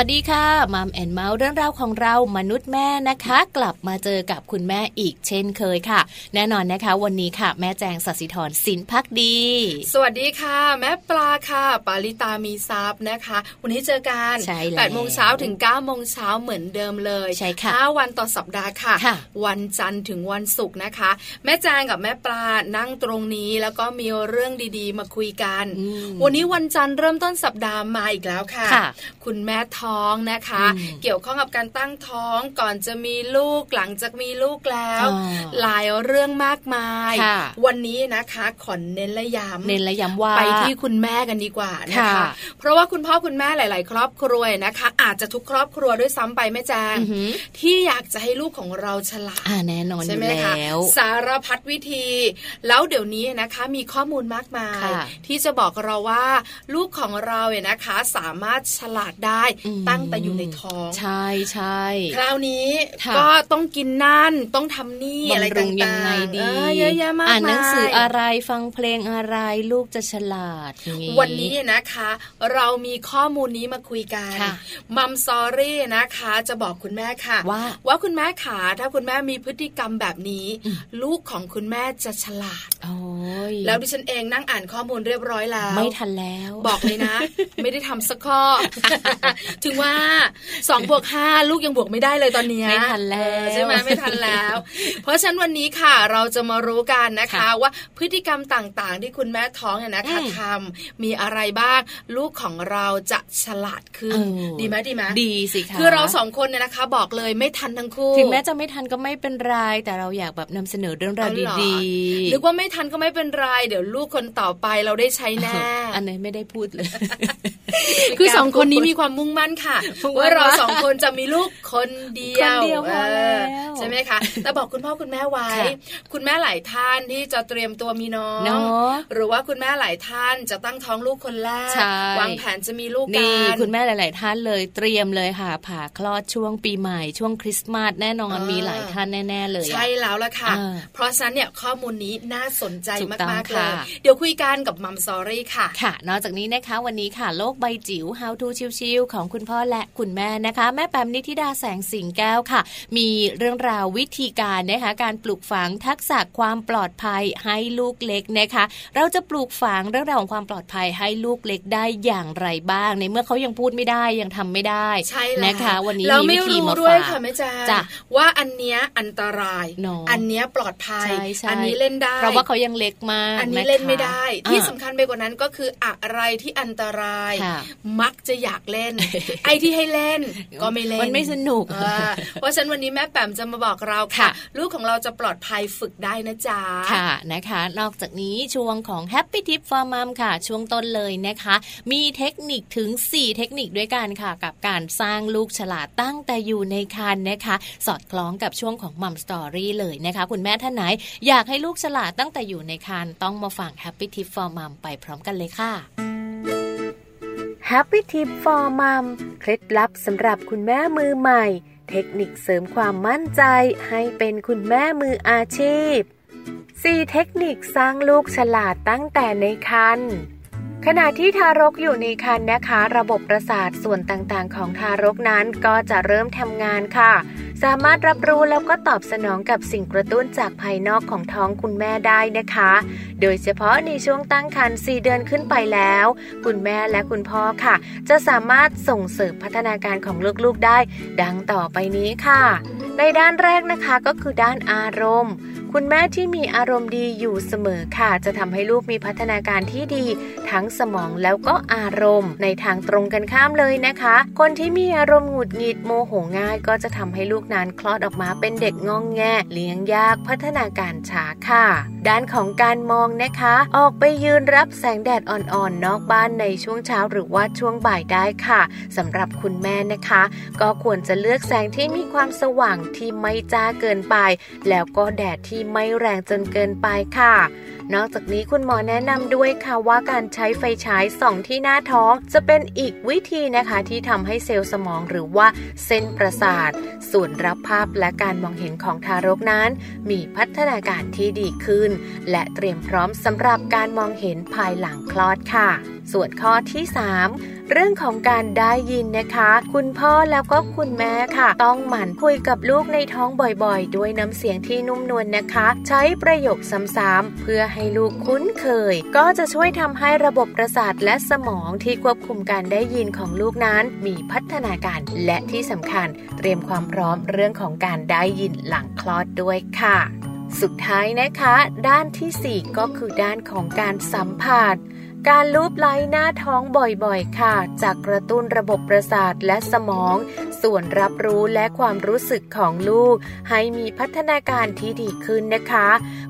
วัสดีค่ะมัมแอนเมาส์เรื่องราวของเรามนุษย์แม่นะคะ กลับมาเจอกับคุณแม่อีกเช่นเคยค่ะ แน่นอนนะคะ วันนี้ค่ะ แม่แจงสัสิธรสินพักดี สวัสดีค่ะ แม่ปลาค่ะ ปาลิตามีซับนะคะ วันนี้เจอกันใช่แล้วแปดโมงเช้าถึง9ก้าโมงเช้าเหมือนเดิมเลยใช่ค่ะห้าวันต่อสัปดาห์ค่ะค่ะ วันจันทร์ถึงวันศุกร์นะคะ แม่แจงกับแม่ปลานั่งตรงนี้แล้วก็มีเรื่องดีๆ มาคุยกันอืมวันนี้วันจันทร์เริ่มต้นสัปดาห์มาอีกแล้วค่ะค่ะคุณแม่ท้องนะคะอืมเกี่ยวข้องกับการตั้งท้องก่อนจะมีลูกหลังจากมีลูกแล้วอ่าหลายเรื่องมากมายค่ะวันนี้นะคะขอเน้นและย้ำเน้นและย้ำว่าไปที่คุณแม่กันดีกว่านะคะค่ะเพราะว่าคุณพ่อคุณแม่หลาย ๆ ครอบครัวนะคะ อาจจะทุกครอบครัวด้วยซ้ำไปแม่แจงอือหือที่อยากจะให้ลูกของเราฉลาดอ่าแน่นอนอใช่ยู่ไหมคะแล้วสารพัดวิธี แล้วเดี๋ยวนี้นะคะมีข้อมูลมากมายค่ะที่จะบอกเราว่า ลูกของเราเนี่ยนะคะ สามารถฉลาดได้อืมตั้งแต่อยู่ในท้อง ใช่ใช่คราวนี้ค่ะก็ต้องกินนั่นต้องทำนี่อะไรบำรุต่างงๆยังไงดีเออเยอะแยะมากมายอ่านหนังสืออะไรฟังเพลงอะไรลูกจะฉลาดอย่างนี้วันนี้นะคะ เรามีข้อมูลนี้มาคุยกันค่ะมัมซอรี่นะคะ จะบอกคุณแม่ค่ะ ว่าว่าคุณแม่ขาถ้าคุณแม่มีพฤติกรรมแบบนี้อืมลูกของคุณแม่จะฉลาดโอ้ยแล้วดิฉันเองนั่งอ่านข้อมูลเรียบร้อยแล้ว ไม่ทันแล้ว บอกเลยนะ ไม่ได้ทำสักข้อ ถึงว่าสองบวกห้าลูกยังบวกไม่ได้เลยตอนเนี้ยไม่ทันแล้วเออใช่ไหมไม่ทันแล้ว เพราะฉะนั้นวันนี้ค่ะเราจะมารู้กันนะคะค่ะว่าพฤติกรรมต่างๆ ที่คุณแม่ท้องเนี่ยนะคะอืมทำมีอะไรบ้าง ลูกของเราจะฉลาดขึ้นเออดีไหมดีไหมดีสิคะคือเราสองคนเนี่ยนะคะ บอกเลยไม่ทันทั้งคู่ ถึงแม้จะไม่ทันก็ไม่เป็นไรแต่เราอยากแบบนำเสนอเรื่องราวเอาเหรอดีหรือว่าไม่ทันก็ไม่เป็นไรเดี๋ยวลูกคนต่อไปเราได้ใช้แน่อันนี้ไม่ได้พูดเลย คือสองคนนี้มีความมุ่งมั่นค่ะมุ่งมั่นว่าเราว่าสองคนจะมีลูกคนเดียวคนเดียวพอแล้วเออใช่ไหมคะแต่บอกคุณพ่อคุณแม่ไว้ค่ะคุณแม่หลายท่านที่จะเตรียมตัวมีน้องเนาะหรือว่าคุณแม่หลายท่านจะตั้งท้องลูกคนแรกใช่วางแผนจะมีลูกกันี่นคุณแม่หลาย ๆ ท่านเลยเตรียมเลยค่ะผ่าคลอดช่วงปีใหม่ช่วงคริสต์มาสแน่นอนอ่ามีมีหลายท่านแน่ ๆ เลยอะใช่แล้วละค่ะอ่าเพราะฉะนั้นเนี่ยข้อมูลนี้น่าสนใจถูกต้องมากๆเลยค่ะเดี๋ยวคุยกันกับมัมซอรี่ค่ะค่ะ นอกจากนี้นะคะวันนี้ค่ะโลกใบจิ๋ว How to ชิวๆของคุณพ่อและคุณแม่นะคะ แม่แปมนิธิดาแสงสิงแก้วค่ะ มีเรื่องราววิธีการนะคะการปลูกฝังทักษะความปลอดภัยให้ลูกเล็กนะคะ เราจะปลูกฝังเรื่องราวของความปลอดภัยให้ลูกเล็กได้อย่างไรบ้าง ในเมื่อเขายังพูดไม่ได้ยังทำไม่ได้ใช่แล้วนะคะ วันนี้เรามีไม่วิธีรู้มาด้วยฝากค่ะแม่แจ๊จ้ะว่าอันเนี้ยอันตรายเนอะอันเนี้ยปลอดภัยใช่ใช่อันนี้เล่นได้ เพราะว่าเขายังเล็กมาก อันนี้ะคะเล่นไม่ได้ ที่อ่าสำคัญไปกว่านั้นก็คืออะไรที่อันตรายค่ะมักจะอยากเล่น ไอ้ที่ให้เล่นก็ไม่เล่นมันไม่สนุกอ่าเพราะฉะนั้นวันนี้แม่แปมจะมาบอกเราค่ะค่ะลูกของเราจะปลอดภัยฝึกได้นะจ๊ะ ค่ะนะคะ นอกจากนี้ช่วงของ Happy Tip for Mom ค่ะ ช่วงต้นเลยนะคะ มีเทคนิคถึง 4 เทคนิคด้วยกันค่ะ กับการสร้างลูกฉลาดตั้งแต่อยู่ในครรภ์นะคะ สอดคล้องกับช่วงของ Mom Story เลยนะคะ คุณแม่ท่านไหน อยากให้ลูกฉลาดตั้งแต่อยู่ในครรภ์ต้องมาฟัง Happy Tip for Mom ไปพร้อมกันเลยค่ะ Happy Tip for Mom เคล็ดลับสำหรับคุณแม่มือใหม่ เทคนิคเสริมความมั่นใจให้เป็นคุณแม่มืออาชีพ 4 เทคนิคสร้างลูกฉลาดตั้งแต่ในครรภ์ ขณะที่ทารกอยู่ในครรภ์นะคะ ระบบประสาทส่วนต่างๆ ของทารกนั้นก็จะเริ่มทำงานค่ะ สามารถรับรู้แล้วก็ตอบสนองกับสิ่งกระตุ้นจากภายนอกของท้องคุณแม่ได้นะคะ โดยเฉพาะในช่วงตั้งครรภ์4เดือนขึ้นไปแล้ว คุณแม่และคุณพ่อค่ะ จะสามารถส่งเสริมพัฒนาการของลูกๆได้ ดังต่อไปนี้ค่ะ ในด้านแรกนะคะก็คือด้านอารมณ์คุณแม่ที่มีอารมณ์ดีอยู่เสมอค่ะ จะทำให้ลูกมีพัฒนาการที่ดี ทั้งสมองแล้วก็อารมณ์ ในทางตรงกันข้ามเลยนะคะ คนที่มีอารมณ์หงุดหงิดโมโหง่าย ก็จะทำให้ลูกนั้นคลอดออกมาเป็นเด็กงองแงเลี้ยงยากพัฒนาการช้าค่ะ ด้านของการมองนะคะ ออกไปยืนรับแสงแดดอ่อนๆนอกบ้านในช่วงเช้าหรือว่าช่วงบ่ายได้ค่ะสำหรับคุณแม่นะคะ ก็ควรจะเลือกแสงที่มีความสว่างที่ไม่จ้าเกินไป แล้วก็แดดที่ไม่แรงจนเกินไปค่ะ นอกจากนี้คุณหมอแนะนำด้วยค่ะว่าการใช้ไฟฉายส่องที่หน้าท้อง จะเป็นอีกวิธีนะคะที่ทำให้เซลล์สมองหรือว่าเส้นประสาท ส่วนรับภาพและการมองเห็นของทารกนั้น มีพัฒนาการที่ดีขึ้น และเตรียมพร้อมสำหรับการมองเห็นภายหลังคลอดค่ะ ส่วนข้อที่ 3 เรื่องของการได้ยินนะคะ คุณพ่อแล้วก็คุณแม่ค่ะ ต้องหมั่นคุยกับลูกในท้องบ่อยๆ ด้วยน้ำเสียงที่นุ่มนวลนนะคะ ใช้ประโยคซ้ำๆเพื่อให้ลูกคุ้นเคย ก็จะช่วยทำให้ระบบประสาทและสมองที่ควบคุมการได้ยินของลูกนั้น มีพัฒนาการและที่สำคัญ เตรียมความพร้อมเรื่องของการได้ยินหลังคลอดด้วยค่ะ สุดท้ายนะคะ ด้านที่ 4 ก็คือด้านของการสัมผัส การลูบไล้หน้าท้องบ่อยๆ ค่ะจากกระตุ้นระบบประสาทและสมอง ส่วนรับรู้และความรู้สึกของลูก ให้มีพัฒนาการที่ดีขึ้นนะคะ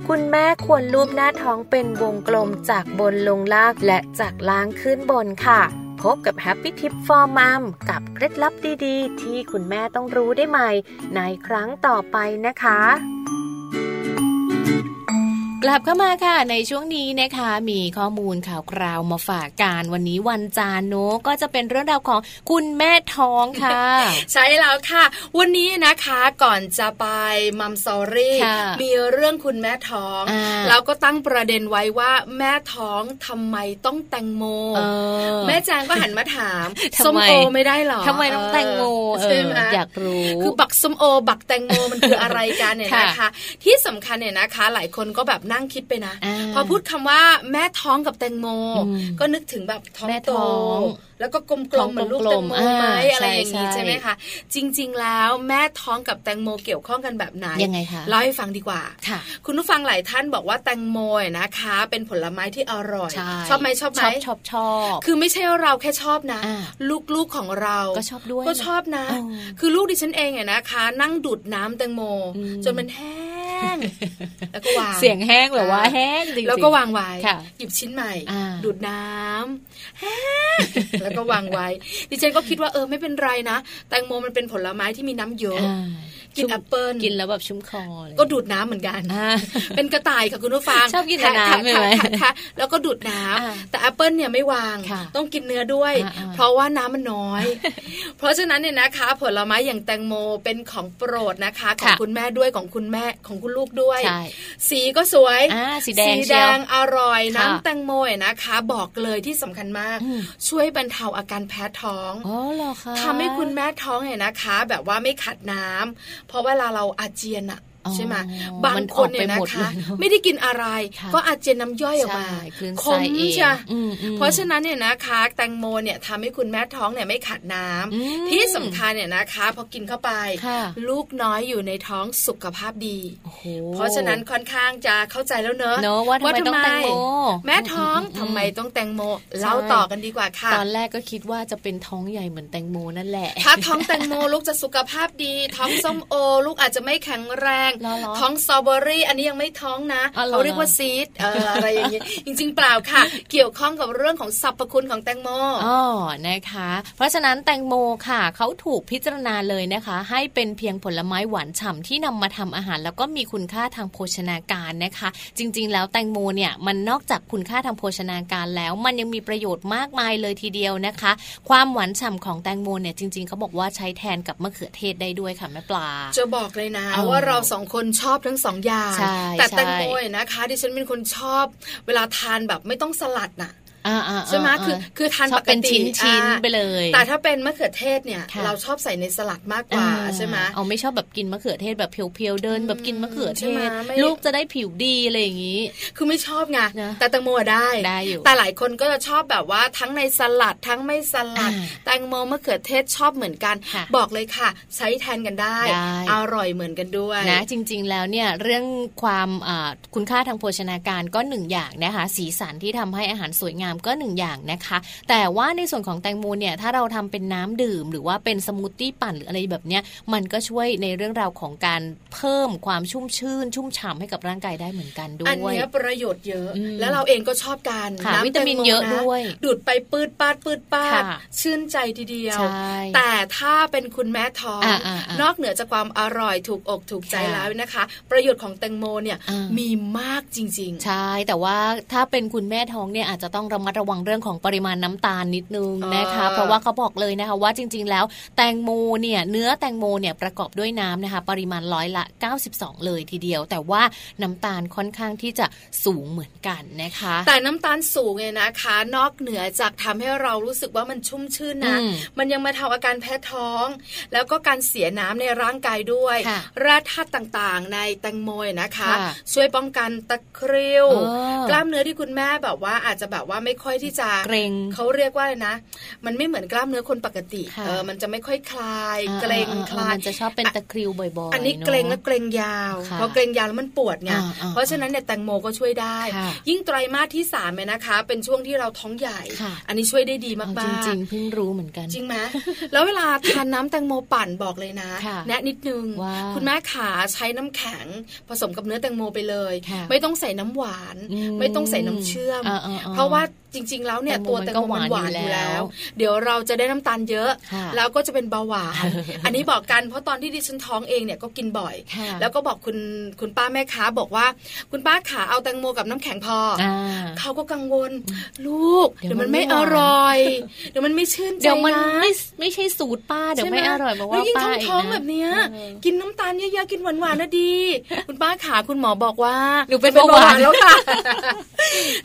คุณแม่ควรลูบหน้าท้องเป็นวงกลมจากบนลงล่างและจากล่างขึ้นบนค่ะพบกับ Happy Tip for Mom กับเคล็ดลับดีๆ ที่คุณแม่ต้องรู้ได้ใหม่ ในครั้งต่อไปนะคะ กลับเข้ามาค่ะในช่วงนี้นะคะมีข้อมูลข่าวคราวมาฝากกันวันนี้วันจานโนก็จะเป็นเรื่องราวของคุณแม่ท้องค่ะ ใช่แล้วค่ะ วันนี้นะคะก่อนจะไปมัมซอรี่มีเรื่องคุณแม่ท้องแล้วก็ตั้งประเด็นไว้ว่าแม่ท้องทำไมต้องแตงโมแม่จางก็หันมาถามส้มโอไม่ได้หรอทำไมต้องแตงโมใช่ไหมอยากรู้คือบักส้มโอ บักแตงโมมันคืออะไรกันเนี่ยนะคะ ที่สำคัญเนี่ยนะคะ หลายคนก็แบบนั่งคิดไปนะพอพูดคำว่าแม่ท้องกับแตงโม ก็นึกถึงแบบท้องโตแล้วก็กลมๆเหมือนลูกแตงโมไหมอะไรอย่างนี้ใช่ไหมคะจริง ๆ แล้วแม่ท้องกับแตงโมเกี่ยวข้องกันแบบไหนยังไงคะเล่าให้ฟังดีกว่าค่ะคุณผู้ฟังหลายท่านบอกว่าแตงโมนะคะ เป็นผลไม้ที่อร่อย ชอบไหมชอบไหมชอบชอบคือไม่ใช่เราแค่ชอบนะ ลูกๆของเราก็ชอบด้วยก็ชอบนะ คือลูกดิฉันเองเนี่ยนะคะ นั่งดูดน้ำแตงโม จนมันแห้ง แล้วก็วางเสียงแห้งหรือว่าแห้งจริงแล้วก็วางไว้หยิบชิ้นใหม่ ดูดน้ำแห้งแล้วก็วางไว้ดิฉันก็คิดว่าเออไม่เป็นไรนะ แตงโมมันเป็นผลไม้ที่มีน้ำเยอะ กินแอปเปิลกินแล้วแบบชุ่มคอก็ดูดน้ำเหมือนกัน เป็นกระต่ายค่ะคุณผู้ฟังชอบกินน้ำใช่ไหมแล้วก็ดูดน้ำแต่แอปเปิลเนี่ยไม่วางต้องกินเนื้อด้วย เพราะว่าน้ำมันน้อย เพราะฉะนั้นเนี่ยนะคะ ผลไม้อย่างแตงโมเป็นของโปรดนะคะของคุณแม่ด้วยของคุณแม่ของคุณลูกด้วย สีก็สวยสีแดงสีแดงอร่อยน้ำแตงโมนะคะ บอกเลยที่สำคัญมาก ช่วยบรรเทาอาการแพ้ท้องอ๋อเหรอคะทำให้คุณแม่ท้องเนี่ยนะคะ แบบว่าไม่ขัดน้ำเพราะเวลาเราอาเจียนอะ ใช่ไหมบางคนเนี่ยนะคะ ไม่ได้กินอะไร ก็อาจจะน้ำย่อยออกมาคมใช่เพราะฉะนั้นเนี่ยนะคะ แตงโมเนี่ยทำให้คุณแม่ท้องเนี่ยไม่ขาดน้ำที่สำคัญเนี่ยนะคะ พอกินเข้าไป ลูกน้อยอยู่ในท้องสุขภาพดี เพราะฉะนั้นค่อนข้างจะเข้าใจแล้วเนอะว่าทำไมต้องแตงโมแม่ท้องทำไมต้องแตงโมเล่าต่อกันดีกว่าค่ะ ตอนแรกก็คิดว่าจะเป็นท้องใหญ่เหมือนแตงโมนั่นแหละถ้าท้องแตงโมลูกจะสุขภาพดี ท้องส้มโอ ลูกอาจจะไม่แข็งแรงท้องสตรอเบอรี่ อันนี้ยังไม่ท้องนะเขาเรียกว่าซีดอะไรอย่างเงี้ยจริง ๆ เปล่าค่ะ เกี่ยวข้องกับเรื่องของสรรพคุณของแตงโมอ๋อนะคะ เพราะฉะนั้นแตงโมค่ะเขาถูกพิจารณาเลยนะคะ ให้เป็นเพียงผลไม้หวานฉ่าที่นำมาทำอาหาร แล้วก็มีคุณค่าทางโภชนาการนะคะ จริง ๆ แล้วแตงโมเนี่ยมันนอกจากคุณค่าทางโภชนาการแล้ว มันยังมีประโยชน์มากมายเลยทีเดียวนะคะ ความหวานฉ่าของแตงโมเนี่ยจริงๆเขาบอกว่าใช้แทนกับมะเขือเทศได้ด้วยค่ะแม่ปลาจะบอกเลยนะว่าเราสองคนชอบทั้งสองอย่างแต่แตงโมนะคะ ดิฉันเป็นคนชอบ เวลาทานแบบไม่ต้องสลัดน่ะ ใช่ไหมคือคือทานปกติเป็นชิ้นไปเลย แต่ถ้าเป็นมะเขือเทศเนี่ย เราชอบใส่ในสลัดมากกว่าใช่ไหมเอาไม่ชอบแบบกินมะเขือเทศแบบเพียวๆเดิน แบบกินมะเขือเทศลูกจะได้ผิวดีอะไรอย่างนี้ คือไม่ชอบไงแต่แตงโมได้ได้อยู่แต่หลายคนก็จะชอบแบบว่าทั้งในสลัดทั้งไม่สลัด แตงโมมะเขือเทศชอบเหมือนกัน บอกเลยค่ะ ใช้แทนกันได้อร่อยเหมือนกันด้วยนะจริง ๆ แล้วเนี่ยเรื่องความคุณค่าทางโภชนาการก็หนึ่งอย่างนะคะสีสันที่ทำให้อาหารสวยงามก็หนึ่งอย่างนะคะ แต่ว่าในส่วนของแตงโมเนี่ยถ้าเราทำเป็นน้ำดื่ม หรือว่าเป็นสมูทตี้ปั่นหรืออะไรแบบเนี้ยมันก็ช่วยในเรื่องราวของการเพิ่มความชุ่มชื่น ชุ่มฉ่าให้กับร่างกายได้เหมือนกันด้วยอันนี้ประโยชน์เยอะ แล้วเราเองก็ชอบการน้ำวิตามินเยอะด้วยดูดไปปืดปาดปืดปาดชื่นใจทีเดียว แต่ถ้าเป็นคุณแม่ท้องนอกเหนือจากความอร่อยถูกอกถูกใจแล้วนะคะ ประโยชน์ของแตงโมเนี่ยมีมากจริง ๆ ใช่แต่ว่าถ้าเป็นคุณแม่ท้องเนี่ยอาจจะต้องระมัดมัดระวังเรื่องของปริมาณน้ำตาลนิดนึงนะคะ เพราะว่าเขาบอกเลยนะคะว่าจริง ๆ แล้วแตงโมเนี่ยเนื้อแตงโมเนี่ยประกอบด้วยน้ำนะคะปริมาณร้อยละ 92 เลยทีเดียว แต่ว่าน้ำตาลค่อนข้างที่จะสูงเหมือนกันนะคะ แต่น้ำตาลสูงเนี่ยนะคะ นอกเหนือจากทำให้เรารู้สึกว่ามันชุ่มชื่นนะมันยังมาทำอาการแพ้ท้อง แล้วก็การเสียน้ำในร่างกายด้วยแร่ธาตุต่างๆ ในแตงโมนะคะ ช่วยป้องกันตะคริวกล้ามเนื้อที่คุณแม่แบบว่าอาจจะแบบว่าไม่ค่อยที่จะเกรงเขาเรียกว่านะ มันไม่เหมือนกล้ามเนื้อคนปกติเออมันจะไม่ค่อยคลาย เกรงคลายมันจะชอบเป็นตะคริวบ่อยๆ อันนี้เกรงและเกรงยาวเพราะเกรงยาวแล้วมันปวดไงเพราะฉะนั้นเนี่ยแตงโมก็ช่วยได้ ยิ่งไตรมาสที่สามเนี่ยนะคะ เป็นช่วงที่เราท้องใหญ่ อันนี้ช่วยได้ดีมากๆจริงๆเพิ่งรู้เหมือนกันจริงไหมแล้วเวลาทานน้าแตงโมปั่นบอกเลยนะ แนะนิดนึงคุณแม่ขาใช้น้ำแข็งผสมกับเนื้อแตงโมไปเลย ไม่ต้องใส่น้ำหวาน ไม่ต้องใส่น้ำเชื่อม เพราะว่า จริง ๆ แล้วเนี่ยตัวแตงโมมันหวานอยู่แล้ว เดี๋ยวเราจะได้น้ำตาลเยอะ แล้วก็จะเป็นเบาหวาน อันนี้บอกกันเพราะตอนที่ดิฉันท้องเองเนี่ยก็กินบ่อย แล้วก็บอกคุณคุณป้าแม่ค้าบอกว่า คุณป้าขาเอาแตงโมกับน้ำแข็งพอเขาก็กังวล ลูก เดี๋ยวมันไม่อร่อย เดี๋ยวมันไม่ชื่นใจเดี๋ยวมันไม่ไม่ใช่สูตรป้าเดี๋ยวไม่อร่อยบอกว่าป้าท้องแบบเนี้ยกินน้ำตาลเยอะๆกินหวานๆนะดี คุณป้าขาคุณหมอบอกว่าหนูเป็นเบาหวานแล้วค่ะ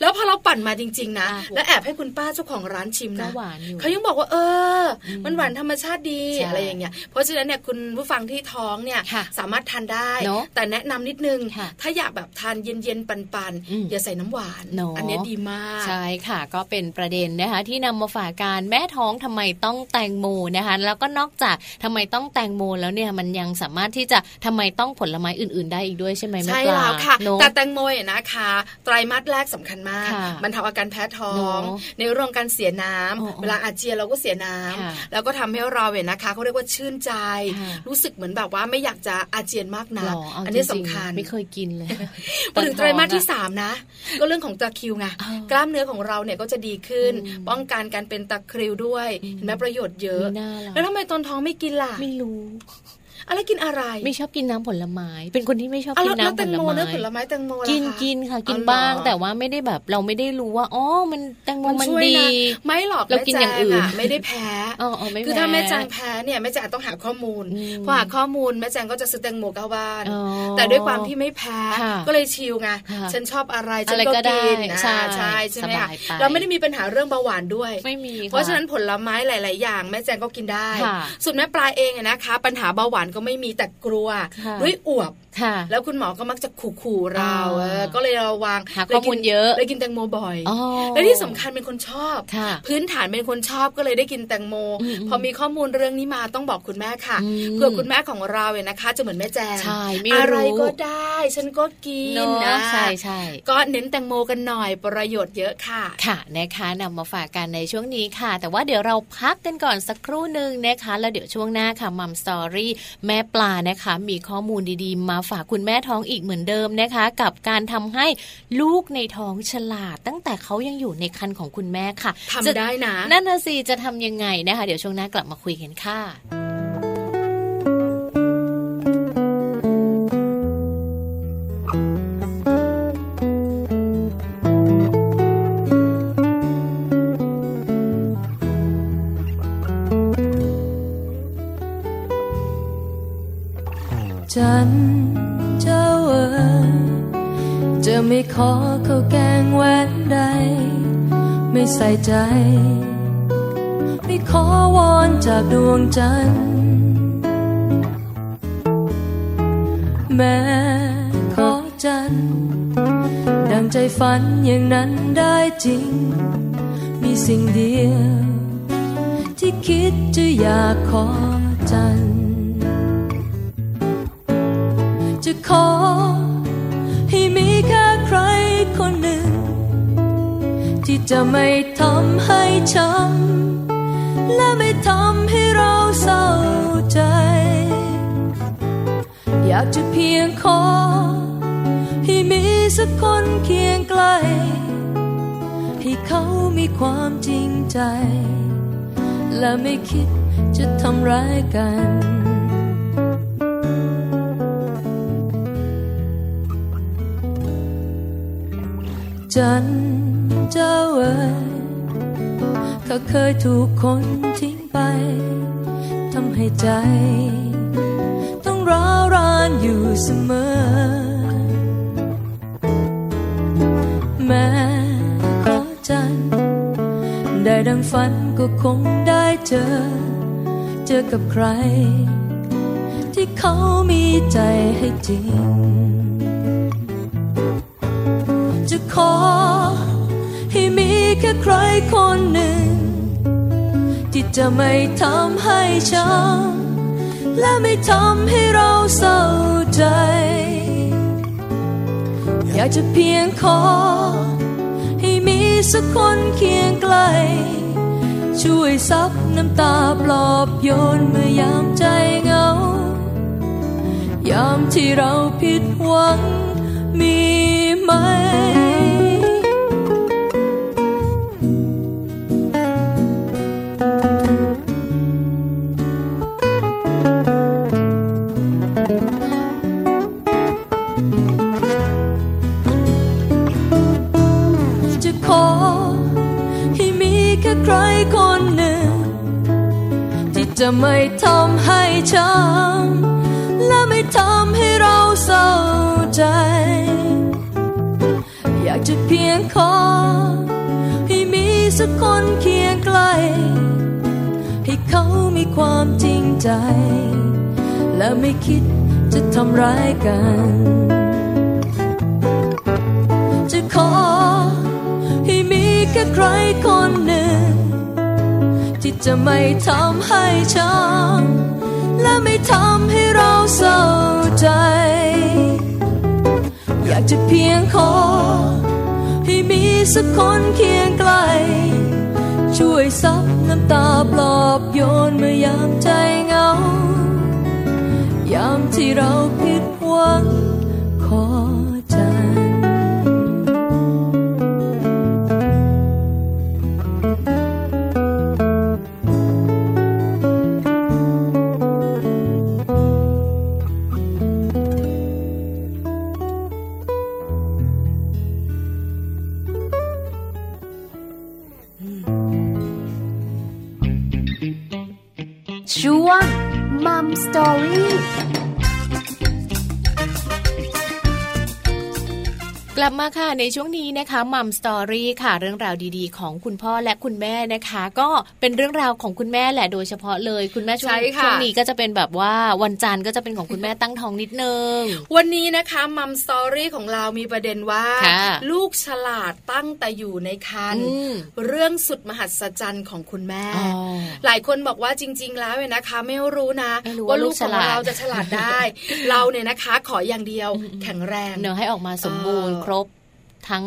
แล้วพอเราปั่นมาจริง ๆ นะแล้วแอบให้คุณป้าเจ้าของร้านชิมนะเขายังบอกว่าเออ มันหวานธรรมชาติดีอะไรอย่างเงี้ยเพราะฉะนั้นเนี่ยคุณผู้ฟังที่ท้องเนี่ยสามารถทานได้ แต่แนะนำนิดนึง ถ้าอยากแบบทานเย็นๆปันๆอย่าใส่น้ำหวานอันนี้ดีมาก ใช่ค่ะก็เป็นประเด็นนะคะที่นำมาฝากการแม่ท้องทำไมต้องแตงโมนะคะ แล้วก็นอกจากทำไมต้องแตงโมแล้วเนี่ยมันยังสามารถที่จะทำไมต้องผลไม้อื่น ๆ ได้อีกด้วยใช่ไหมแม่ปลาใช่แล้วค่ะแต่แตงโมเนี่ยนะคะ ไตรมาสแรกสำคัญมาก มันทำอาการแพ้ท้องในเรื่องการเสียน้ำเวลาอาเจียนเราก็เสียน้ำแล้วก็ทำให้เราเนี่ยนะคะเขาเรียกว่าชื่นใจ รู้สึกเหมือนแบบว่าไม่อยากจะอาเจียนมากนะอันนี้สำคัญไม่เคยกินเลยพอถึงไตรมาสที่3นะก็เรื่องของตะคริวไงกล้ามเนื้อของเราเนี่ยก็จะดีขึ้น ป้องกันการเป็นตะคริวด้วยเห็นไหมประโยชน์เยอะ แล้วทำไมตอนท้องไม่กินล่ะไม่รู้ อะไรกินอะไร ไม่ชอบกินน้ำผลไม้ เป็นคนที่ไม่ชอบกินน้ำผลไม้ผลไม้แตงโมกินกินค่ะ กินบ้าง แต่ว่าไม่ได้แบบเราไม่ได้รู้ว่า อ๋อ มันแตงโมมันดี ไม่หรอกเรากินอย่างอื่นไม่ได้แพ้คือถ้าแม่จางแพ้เนี่ยแม่จางต้องหาข้อมูล พอหาข้อมูลแม่จางก็จะซื้อแตงโมเข้าบ้าน แต่ด้วยความที่ไม่แพ้ ก็เลยชิลไง ฉันชอบอะไรฉันก็กินใช่ใช่ใช่ไหมเราไม่ได้มีปัญหาเรื่องเบาหวานด้วย ไม่มี เพราะฉะนั้นผลไม้หลาย ๆ อย่าง แม่แจงก็กินได้ ส่วนแม่ปลาเองนะคะ ปัญหาเบาหวานก็ไม่มีแต่กลัวด้วยอวบแล้วคุณหมอก็มักจะขู่ๆเราก็เลยระวังข้อมูลเยอะเลยกินแตงโมบ่อยและที่สำคัญเป็นคนชอบ พื้นฐานเป็นคนชอบก็เลยได้กินแตงโม พอมีข้อมูลเรื่องนี้มาต้องบอกคุณแม่ค่ะเพื่อคุณแม่ของเราเนี่ยนะคะ จะเหมือนแม่แจงอะไรก็ได้ ฉันก็กินนะใช่ใช่ก็เน้นแตงโมกันหน่อยประโยชน์เยอะค่ะค่ะนะคะนำมาฝากกันในช่วงนี้ค่ะ แต่ว่าเดี๋ยวเราพักกันก่อนสักครู่หนึ่งนะคะ แล้วเดี๋ยวช่วงหน้าค่ะมัมสตอรี่แม่ปลานะคะ มีข้อมูลดีๆ มาฝากคุณแม่ท้องอีกเหมือนเดิมนะคะ กับการทำให้ลูกในท้องฉลาด ตั้งแต่เขายังอยู่ในคันของคุณแม่ค่ะทำได้นะ นั่นน่ะสิจะทำยังไงนะคะ เดี๋ยวช่วงหน้ากลับมาคุยกันค่ะ ไม่ขอเขาแกงแหวนใด ไม่ใส่ใจ ไม่ขอวอนจากดวงจันทร์แม้ขอจันทร์ดังใจฝันอย่างนั้นได้จริง มีสิ่งเดียว ที่คิดจะอยากขอจันทร์จะขอให้มีแค่ คนหนึ่ง ที่จะไม่ทำให้ช้ำและไม่ทำให้เราเศร้าใจ อยากจะเพียงขอ ให้มีสักคนเคียงใกล้ให้เขามีความจริงใจ และไม่คิดจะทำร้ายกัน จันเจ้าเอ๋ยเขาเคยถูกคนทิ้งไปทำให้ใจ ต้องร้าวรานอยู่เสมอ แม้ขอจันได้ดังฝันก็คงได้เจอ เจอกับใคร ที่เขามีใจให้จริง ขอ ให้มีแค่ใครคนหนึ่ง ที่จะไม่ทำให้ช้ำและไม่ทำให้เราเศร้าใจ อยากจะเพียงขอ ให้มีสักคนเคียงใกล้ช่วยซับน้ำตาปลอบโยนเมื่อยามใจเหงายามที่เราผิดหวังมีไหม จะไม่ทำให้ช้ำและไม่ทำให้เราเศร้าใจ อยากจะเพียงขอ ให้มีสักคนเคียงใกล้ ให้เขามีความจริงใจ และไม่คิดจะทำร้ายกัน จะขอ ให้มีแค่ใครคนหนึ่ง ที่จะไม่ทำให้ช้ำและไม่ทำให้เราเศร้าใจ อยากจะเพียงขอ ให้มีสักคนเคียงใกล้ช่วยซับน้ำตาปลอบโยนเมื่อยามใจเหงา ยามที่เราผิดหวัง ลับมาค่ะในช่วงนี้นะคะ Mom Story ค่ะเรื่องราวดีๆ ของคุณพ่อและคุณแม่นะคะ ก็เป็นเรื่องราวของคุณแม่แหละโดยเฉพาะเลยคุณแม่ช่วงใช่ค่ะช่วงนี้ก็จะเป็นแบบว่าวันจันทร์ก็จะเป็นของคุณแม่ตั้งท้องนิดนึง วันนี้นะคะ Mom Story ของเรามีประเด็นว่าค่ะลูกฉลาดตั้งแต่อยู่ในครรภ์อืมเรื่องสุดมหัศจรรย์ของคุณแม่อ๋อหลายคนบอกว่าจริง ๆ แล้วเนี่ยนะคะ ไม่รู้นะไม่รู้ว่าว่าลูลูกกของฉลาดเราจะฉลาดได้ เราเนี่ยนะคะ ขออย่างเดียวแข็งแรงเนื้อะให้ออกมาสมบูรณ์เออครบ ทั้ง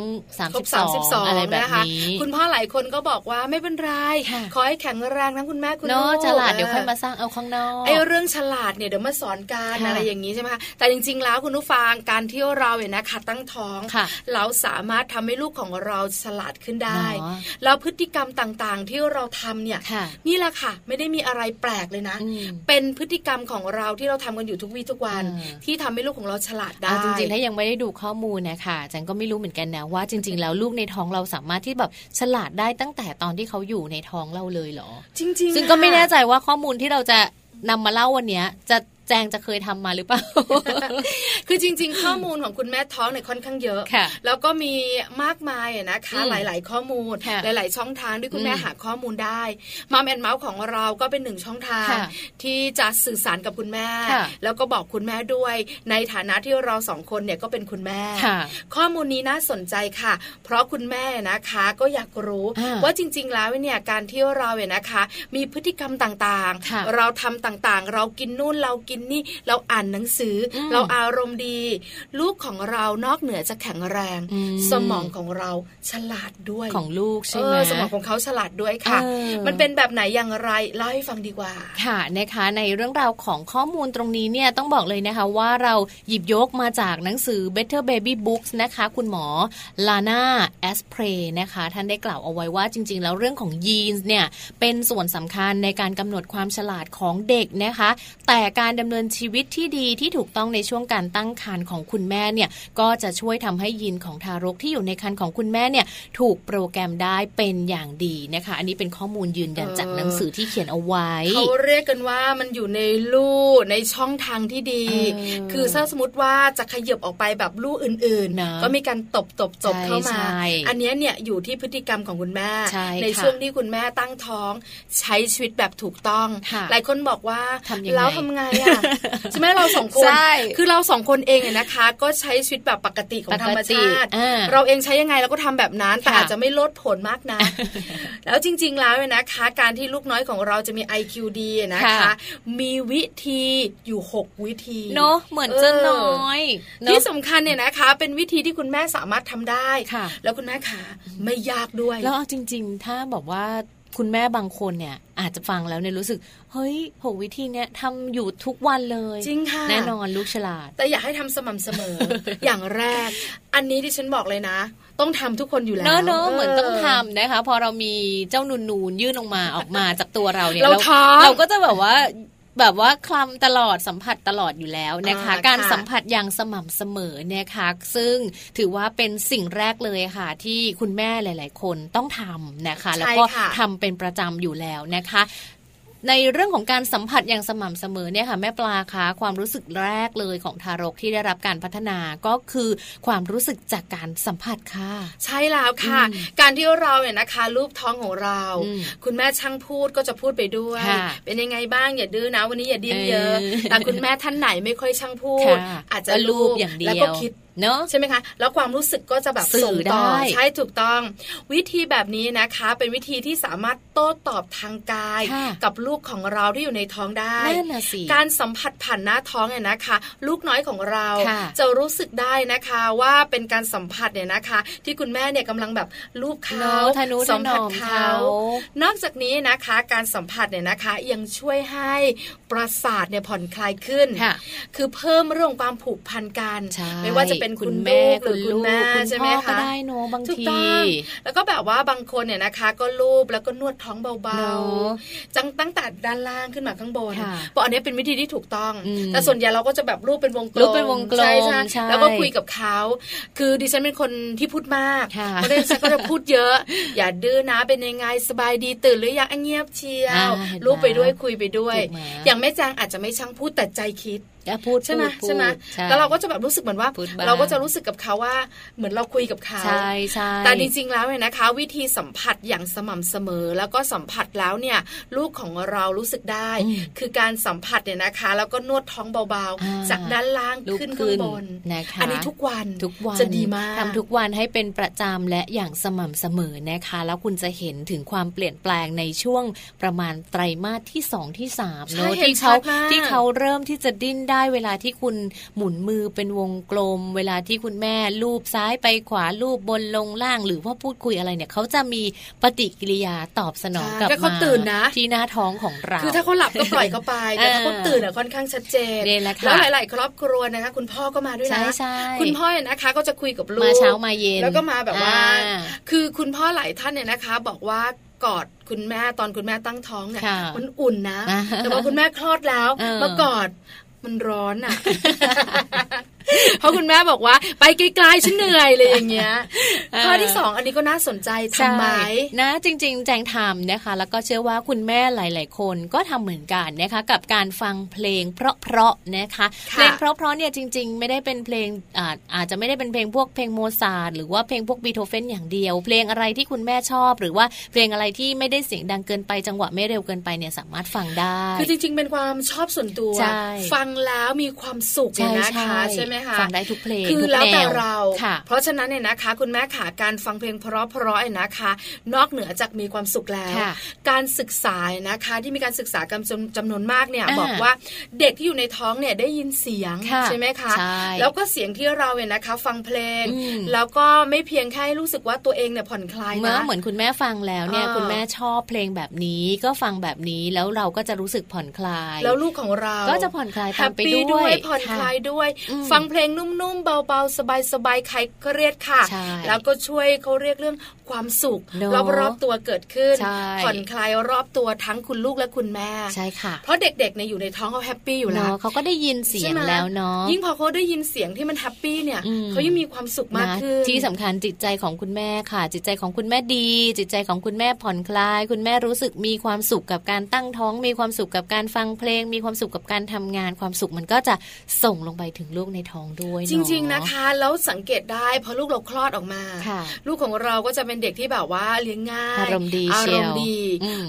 ครบสามสิบสอง32 อะไรแบบนะคะนี้คุณพ่อหลายคนก็บอกว่าไม่เป็นไรค่ะขอให้แข็งแรงทั้งคุณแม่คุณเนาะลูกฉลาดเดี๋ยวค่อยมาสร้างเอาข้างนอกไอ้เรื่องฉลาดเนี่ยเดี๋ยวมาสอนการค่ะอะไรอย่างนี้ใช่ไหมคะแต่จริง ๆ แล้วคุณผู้ฟังการที่เราเนี่ยนะคะตั้งท้องค่ะเราสามารถทำให้ลูกของเราฉลาดขึ้นได้เนาะแล้วพฤติกรรมต่างๆ ที่เราทำเนี่ยค่ะนี่แหละค่ะ ไม่ได้มีอะไรแปลกเลยนะอืมเป็นพฤติกรรมของเราที่เราทำกันอยู่ทุกวี่ทุกวันเออที่ทำให้ลูกของเราฉลาดได้เอาจริงๆถ้ายังไม่ได้ดูข้อมูลนะคะจันก็ไม่รู้เหมือนกันนะว่าจริง ๆ แล้วลูกในท้องเราสามารถที่แบบฉลาดได้ตั้งแต่ตอนที่เขาอยู่ในท้องเราเลยเหรอ จริง ๆ ซึ่งก็ไม่แน่ค่ะใจว่าข้อมูลที่เราจะนำมาเล่าวันเนี้ยจะแจงจะเคยทำมาหรือเปล่า คือจริง ๆ ข้อมูลของคุณแม่ท้องเนี่ยค่อนข้างเยอะค่ะแล้วก็มีมากมายอะนะคะอืมหลาย ๆ ข้อมูลค่ะหลาย ๆ ช่องทางที่คุณแม่อืมหาข้อมูลได้มัมแอนเมาส์ของเราก็เป็นหนึ่งช่องทางค่ะที่จะสื่อสารกับคุณแม่ค่ะแล้วก็บอกคุณแม่ด้วย ในฐานะที่เราสองคนเนี่ยก็เป็นคุณแม่ค่ะข้อมูลนี้น่าสนใจค่ะ เพราะคุณแม่นะคะก็อยากรู้อ่าว่าจริง ๆ แล้วเนี่ยการที่เราเนี่ยนะคะ มีพฤติกรรมต่างค่ะๆเราทำต่าง ๆ เรากินนู่นเรากินนี่เราอ่านหนังสืออมเราอารมณ์ดี ลูกของเรานอกเหนือจะแข็งแรงอืมสมองของเราฉลาดด้วยของลูกใช่เอไหมอสมองของเขาฉลาดด้วยค่ะเออมันเป็นแบบไหนอย่างไรเล่าให้ฟังดีกว่า ค่ะนะคะ ในเรื่องราวของข้อมูลตรงนี้เนี่ยต้องบอกเลยนะคะว่าเราหยิบยกมาจากหนังสือ Better Baby Books นะคะ คุณหมอลาน่าแอสเพรนะคะ ท่านได้กล่าวเอาไว้ว่าจริง ๆ แล้วเรื่องของยีนส์เนี่ยเป็นส่วนสำคัญในการกำหนดความฉลาดของเด็กนะคะ แต่การดำำเนินชีวิตที่ดีที่ถูกต้องในช่วงการตั้งครรภ์ของคุณแม่เนี่ยก็จะช่วยทำให้ยีนของทารกที่อยู่ในครรภ์ของคุณแม่เนี่ยถูกโปรแกรมได้เป็นอย่างดีนะคะ อันนี้เป็นข้อมูลยืนยันจากหนังสือที่เขียนเอาไว้เขาเรียกกันว่ามันอยู่ในลู่ในช่องทางที่ดี คือถ้าสมมติว่าจะขยับออกไปแบบลู่อื่นๆก็มีการตบตบจบเข้ามา อันนี้เนี่ยอยู่ที่พฤติกรรมของคุณแม่ ในช่วงที่คุณแม่ตั้งท้องใช้ชีวิตแบบถูกต้อง หลายคนบอกว่าแล้วทำไงอะใช่ไหมเราสองคนคือเราสองคนเองเนี่ยนะคะ ก็ใช้ชีวิตแบบปกติของธรรมชาติ เราเองใช้ยังไงเราก็ทำแบบนั้นแต่อาจจะไม่ลดผลมากนะแล้วจริง ๆ แล้วเนี่ยนะคะ การที่ลูกน้อยของเราจะมี IQ ดีนะคะ มีวิธีอยู่ 6 วิธีเนาะเหมือนจะน้อยที่สำคัญเนี่ยนะคะ เป็นวิธีที่คุณแม่สามารถทำได้แล้วคุณแม่ขาไม่ยากด้วย แล้วจริง ๆ ถ้าบอกว่า คุณแม่บางคนเนี่ยอาจจะฟังแล้วเนี่ยรู้สึก เฮ้ยหกวิธีเนี้ยทำอยู่ทุกวันเลย จริงค่ะ แน่นอนลูกฉลาด แต่อยากให้ทำสม่ำเสมอ อย่างแรก อันนี้ที่ฉันบอกเลยนะ ต้องทำทุกคนอยู่แล้วเนอะเหมือนต้องทำนะคะ พอเรามีเจ้านูนนูนยื่นออกมาออกมาจากตัวเราเนี่ยเราเราก็จะแบบว่า แบบว่าคลำตลอดสัมผัสตลอดอยู่แล้วนะคะ การสัมผัสอย่างสม่ำเสมอนะคะ ซึ่งถือว่าเป็นสิ่งแรกเลยค่ะ ที่คุณแม่หลาย ๆ คนต้องทำนะคะ แล้วก็ทำเป็นประจำอยู่แล้วนะคะ ในเรื่องของการสัมผัสอย่างสม่ำเสมอเนี่ยค่ะแม่ปลาคะความรู้สึกแรกเลยของทารกที่ได้รับการพัฒนาก็คือความรู้สึกจากการสัมผัสค่ะ ใช่แล้วค่ะ การที่เราเนี่ยนะคะรูปท้องของเรา คุณแม่ช่างพูดก็จะพูดไปด้วย เป็นยังไงบ้างอย่าดื้อนะวันนี้อย่าดิ้นเยอะแต่คุณแม่ท่านไหนไม่ค่อยช่างพูด อาจจะรูปอย่างเดียวแล้วก็คิด เนาะใช่ไหมคะ แล้วความรู้สึกก็จะแบบส่งต่อใช่ถูกต้อง วิธีแบบนี้นะคะ เป็นวิธีที่สามารถโต้ตอบทางกาย กับลูกของเราที่อยู่ในท้องได้การสัมผัสผ่านหน้าท้องเนี่ยนะคะ ลูกน้อยของเราจะรู้สึกได้นะคะว่าเป็นการสัมผัสเนี่ยนะคะ ที่คุณแม่เนี่ยกำลังแบบลูบเขาสัมผัสเขานอกจากนี้นะคะ การสัมผัสเนี่ยนะคะยังช่วยให้ประสาทเนี่ยผ่อนคลายขึ้น คือเพิ่มเรื่องความผูกพันกัน ไม่ว่าจะเป็นเป็นคุณแม่คุณลูกใช่ไหมคะก็ได้เนอะบางทีแล้วก็แบบว่าบางคนเนี่ยนะคะ ก็ลูบแล้วก็นวดท้องเบาๆจังตั้งแต่ด้านล่างขึ้นมาข้างบนเพราะอันนี้เป็นวิธีที่ถูกต้อง แต่ส่วนใหญ่เราก็จะแบบรูปเป็นวงกลมเป็นวงกลมใช่ใช่แล้วก็คุยกับเขาคือดิฉันเป็นคนที่พูดมากเพราะดิฉันก็จะพูดเยอะ อย่าดื้อนะเป็นยังไงสบายดีตื่นหรือยังเงียบเชียวรูปไปด้วยคุยไปด้วย อย่างแม่จางอาจจะไม่ช่างพูดแต่ใจคิด พูดใช่ไหมใช่ไหมแล้วเราก็จะแบบรู้สึกเหมือนว่า เราก็จะรู้สึกกับเขาว่าเหมือนเราคุยกับเขาใช่ใช่แต่จริงๆแล้วเนี่ยนะคะ วิธีสัมผัสอย่างสม่ำเสมอ แล้วก็สัมผัสแล้วเนี่ยลูกของเรารู้สึกได้ คือการสัมผัสเนี่ยนะคะ แล้วก็นวดท้องเบาๆ จากด้านล่างขึ้นข้างบนนะคะอันนี้ทุกวันทุกวันจะดีมากทำทุกวันให้เป็นประจำและอย่างสม่ำเสมอนะคะ แล้วคุณจะเห็นถึงความเปลี่ยนแปลงในช่วงประมาณไตรมาสที่2ที่3เนอะที่เขาที่เขาเริ่มที่จะดิ้นได้เวลาที่คุณหมุนมือเป็นวงกลม เวลาที่คุณแม่ลูบซ้ายไปขวาลูบบนลงล่าง หรือว่าพูดคุยอะไรเนี่ยเขาจะมีปฏิกิริยาตอบสนองกับมาตื่นนะ ที่หน้าท้องของเราคือถ้าเขาหลับก็ปล่อยเขาไปแต่ถ้าเขาตื่นอะค่อนข้างชัดเจนแล้วหลาย ๆ ครอบครัวนะคะ คุณพ่อก็มาด้วยนะคุณพ่อเนี่ยนะคะ ก็จะคุยกับลูกมาเช้ามาเย็นแล้วก็มาแบบว่า คือคุณพ่อหลายท่านเนี่ยนะคะ บอกว่ากอดคุณแม่ตอนคุณแม่ตั้งท้องเนี่ยมันอุ่นนะ แต่พอคุณแม่คลอดแล้วมากอด มันร้อนอะ เพราะคุณแม่บอกว่าไปไกลๆฉันเหนื่อยเลยอย่างเงี้ยข้อที่สองอันนี้ก็น่าสนใจทำไมนะจริง ๆ แจงทำนะคะ แล้วก็เชื่อว่าคุณแม่หลาย ๆ คนก็ทำเหมือนกันนะคะกับการฟังเพลงเพราะๆนะคะเพลงเพราะๆเนี่ยจริง ๆ ไม่ได้เป็นเพลงอาอาจจะไม่ได้เป็นเพลงพวกเพลงโมซาร์ทหรือว่าเพลงพวกบีโธเฟนอย่างเดียว เพลงอะไรที่คุณแม่ชอบ หรือว่าเพลงอะไรที่ไม่ได้เสียงดังเกินไปจังหวะไม่เร็วเกินไปเนี่ยสามารถฟังได้คือจริง ๆ เป็นความชอบส่วนตัว ฟังแล้วมีความสุขนะคะใช่ไหมคะฟังได้ทุกเพลงคือแล้วแต่เรา เพราะฉะนั้นเนี่ยนะคะ คุณแม่ขาการฟังเพลงเพราะเพราะนะคะ นอกเหนือจากมีความสุขแล้ว การศึกษานะคะ ที่มีการศึกษากันจำนวนมากเนี่ยบอกว่าเด็กที่อยู่ในท้องเนี่ยได้ยินเสียงใช่ไหมคะแล้วก็เสียงที่เราเนี่ยนะคะ ฟังเพลง แล้วก็ไม่เพียงแค่รู้สึกว่าตัวเองเนี่ยผ่อนคลายนะเมื่อเหมือนคุณแม่ฟังแล้วเนี่ยคุณแม่ชอบเพลงแบบนี้ก็ฟังแบบนี้แล้วเราก็จะรู้สึกผ่อนคลาย แล้วลูกของเราก็จะผ่อนคลายตามไปด้วยผ่อนคลายด้วย ฟังเพลงนุ่มๆเบาๆสบายๆคลายเครียดค่ะ แล้วก็ช่วยเขาเรียกเรื่อง ความสุขรอบรอบตัวเกิดขึ้นผ่อนคลายรอบตัวทั้งคุณลูกและคุณแม่ใช่ค่ะ เพราะเด็กๆในอยู่ในท้องเขา happy อยู่แล้วเขาก็ได้ยินเสียงแล้วเนาะยิ่งพอเขาได้ยินเสียงที่มัน happy เนี่ยเขายิ่งมีความสุขมากขึ้นที่สำคัญจิตใจของคุณแม่ค่ะ จิตใจของคุณแม่ดี จิตใจของคุณแม่ผ่อนคลาย คุณแม่รู้สึกมีความสุขกับการตั้งท้อง มีความสุขกับการฟังเพลง มีความสุขกับการทำงาน ความสุขมันก็จะส่งลงไปถึงลูกในท้องด้วยจริง ๆนะคะ แล้วสังเกตได้พอลูกเราคลอดออกมา ลูกของเราก็จะเป็นเด็กที่แบบว่าเลี้ยงง่ายอารมณ์ดีอารมณ์ดี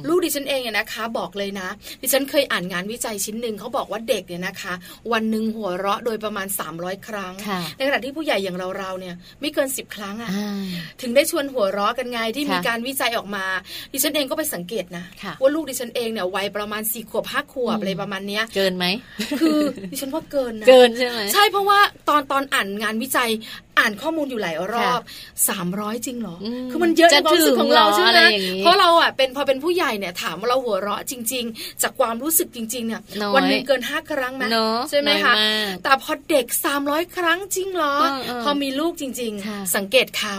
ลูกดิฉันเองเนี่ยนะคะ บอกเลยนะ ดิฉันเคยอ่านงานวิจัยชิ้นหนึ่งเขาบอกว่าเด็กเนี่ยนะคะ วันหนึ่งหัวเราะโดยประมาณ 300 ครั้ง ในขณะที่ผู้ใหญ่อย่างเราเราเนี่ยไม่เกิน 10 ครั้งอะถึงได้ชวนหัวเราะกันไงที่มีการวิจัยออกมา ดิฉันเองก็ไปสังเกตนะ ว่าลูกดิฉันเองเนี่ยวัยประมาณสี่ขวบห้าขวบอะไรประมาณเนี้ยเกินไหมคือดิฉันว่าเกินนะเกินใช่ไหมใช่เพราะว่าตอนตอนอ่านงานวิจัยอ่านข้อมูลอยู่หลายรอบสามร้อยจริงเหรอ คือมันเยอะในความรู้สึกของเราใช่ไหมเพราะเราอะเป็นพอเป็นผู้ใหญ่เนี่ยถามว่าเราหัวเราะจริง ๆ จากความรู้สึกจริง ๆ เนี่ย วันหนึ่งเกินห้าครั้งไหมใช่ไหมคะแต่พอเด็กสามร้อยครั้งจริงเหรอพอมีลูกจริง ๆ สังเกตเขา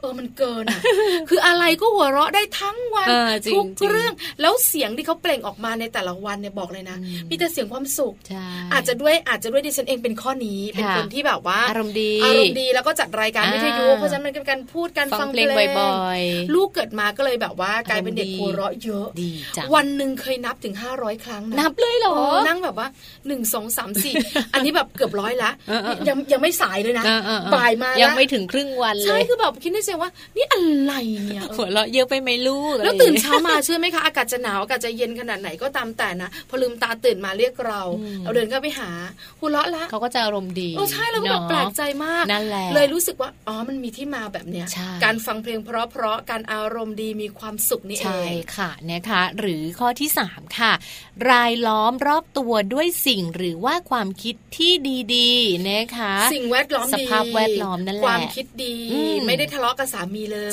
เออมันเกินอะคืออะไรก็หัวเราะได้ทั้งวันทุกเรื่องแล้วเสียงที่เขาเปล่งออกมาในแต่ละวันเนี่ยบอกเลยนะ มีแต่เสียงความสุข อาจจะด้วยอาจจะด้วยดิฉันเองเป็นข้อนี้ เป็นคนที่แบบว่าอารมณ์ดีอารมณ์ดีแล้วก็จัดรายการวิทยุเพราะฉะนั้นมันเป็นการพูดการฟังเพลงบ่อยๆลูกเกิดมาก็เลยแบบว่ากลายเป็นเด็กหัวเราะเยอะวันหนึ่งเคยนับถึงห้าร้อยครั้งนับเลยเหรอนั่งแบบว่าหนึ่งสองสามสี่อันนี้แบบเกือบร้อยละยังยังไม่สายเลยนะบ่ายมายังไม่ถึงครึ่งวันเลยใช่คือแบบคิดในใจว่า นี่อะไรเนี่ยหัวเราะเยอะไปไหมลูก แล้วตื่นเช้ามาเชื่อไหมคะ อากาศจะหนาวอากาศจะเย็นขนาดไหนก็ตามแต่นะพอลืมตาตื่นมาเรียกเรา เราเดินก็ไปหาหัวเราะละเขาก็จะอารมณ์ดีโอ้ใช่แล้วก็แบบแปลกใจมากนั่นแหละเลยรู้สึกว่าอ๋อมันมีที่มาแบบเนี้ยการฟังเพลงเพราะๆการอารมณ์ดีมีความสุขนี่เองใช่ค่ะนะคะหรือข้อที่ 3 ค่ะ รายล้อมรอบตัวด้วยสิ่งหรือว่าความคิดที่ดีๆนะคะ สิ่งแวดล้อมสภาพแวดล้อมนั่นแหละความคิดดี ไม่ได้ทะเลาะกับสามีเลย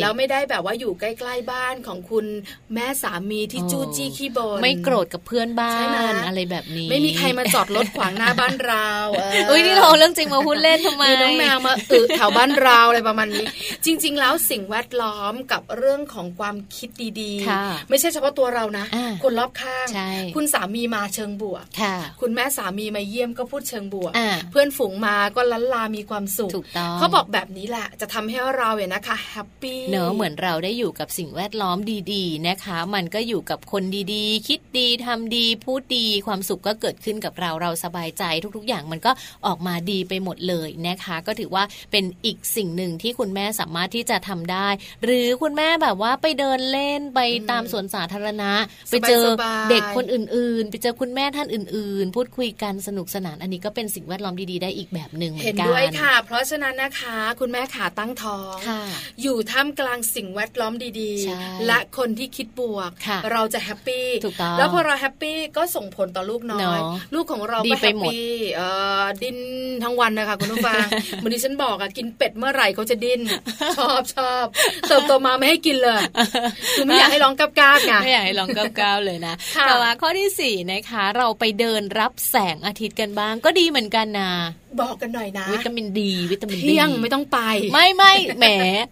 แล้วไม่ได้แบบว่าอยู่ใกล้ๆบ้านของคุณแม่สามีที่จู้จี้ขี้บ่นไม่โกรธกับเพื่อนบ้านอะไรแบบนี้ ไม่มีใครมาจอดรถขวางหน้าบ้านเราเอ้ยนี่เราเรื่องจริงมาพูดเล่นทำไมน้องแมวมาอึแถวบ้านเราอะไรประมาณนี้ จริง ๆ แล้วสิ่งแวดล้อมกับเรื่องของความคิดดีๆ ไม่ใช่เฉพาะตัวเรานะ คนรอบข้าง คุณสามีมาเชิงบวกคุณแม่สามีมาเยี่ยมก็พูดเชิงบวก เพื่อนฝูงมาก็ลั้ลลามีความสุขเขาบอกแบบนี้แหละจะทำให้เราเนี่ยนะคะ happy เนอะเหมือนเราได้อยู่กับสิ่งแวดล้อมดีๆนะคะ มันก็อยู่กับคนดีๆ คิดดีทำดีพูดดีความสุขก็เกิดขึ้นกับเราเราสบายใจทุกๆ อย่างมันก็ออกมาดีไปหมดเลยนะคะ ก็ถือว่าเป็นอีกสิ่งหนึ่งที่คุณแม่สามารถที่จะทำได้ หรือคุณแม่แบบว่าไปเดินเล่นไปตามสวนสาธารณะ ไปเจอเด็กคนอื่นๆ ไปเจอคุณแม่ท่านอื่น ๆ พูดคุยกันสนุกสนานอันนี้ก็เป็นสิ่งแวดล้อมดีๆ ได้อีกแบบหนึ่งเหมือนกันเห็นด้วยค่ะ เพราะฉะนั้นนะคะ คุณแม่ขาตั้งท้องอยู่ท่ามกลางสิ่งแวดล้อมดีๆ และคนที่คิดบวก เราจะ happy แล้วพอเรา happy ก็ส่งผลต่อลูกน้อย ลูกของเราก็ happy ดิ้นทั้งวันนะคะคุณผู้ฟังเหมือนที่ฉันบอกอะกินเป็ดเมื่อไหร่เขาจะดิ้นชอบชอบเติบโตมาไม่ให้กินเลยคือไม่อยากให้ร้องก้าบๆไงไม่อยากให้ร้องก้าบๆเลยนะแต่ว่าข้อที่สี่นะคะ เราไปเดินรับแสงอาทิตย์กันบ้างก็ดีเหมือนกันนะ บอกกันหน่อยนะ วิตามินดีวิตามินดีเที่ยงไม่ต้องไป ไม่ไม่แหม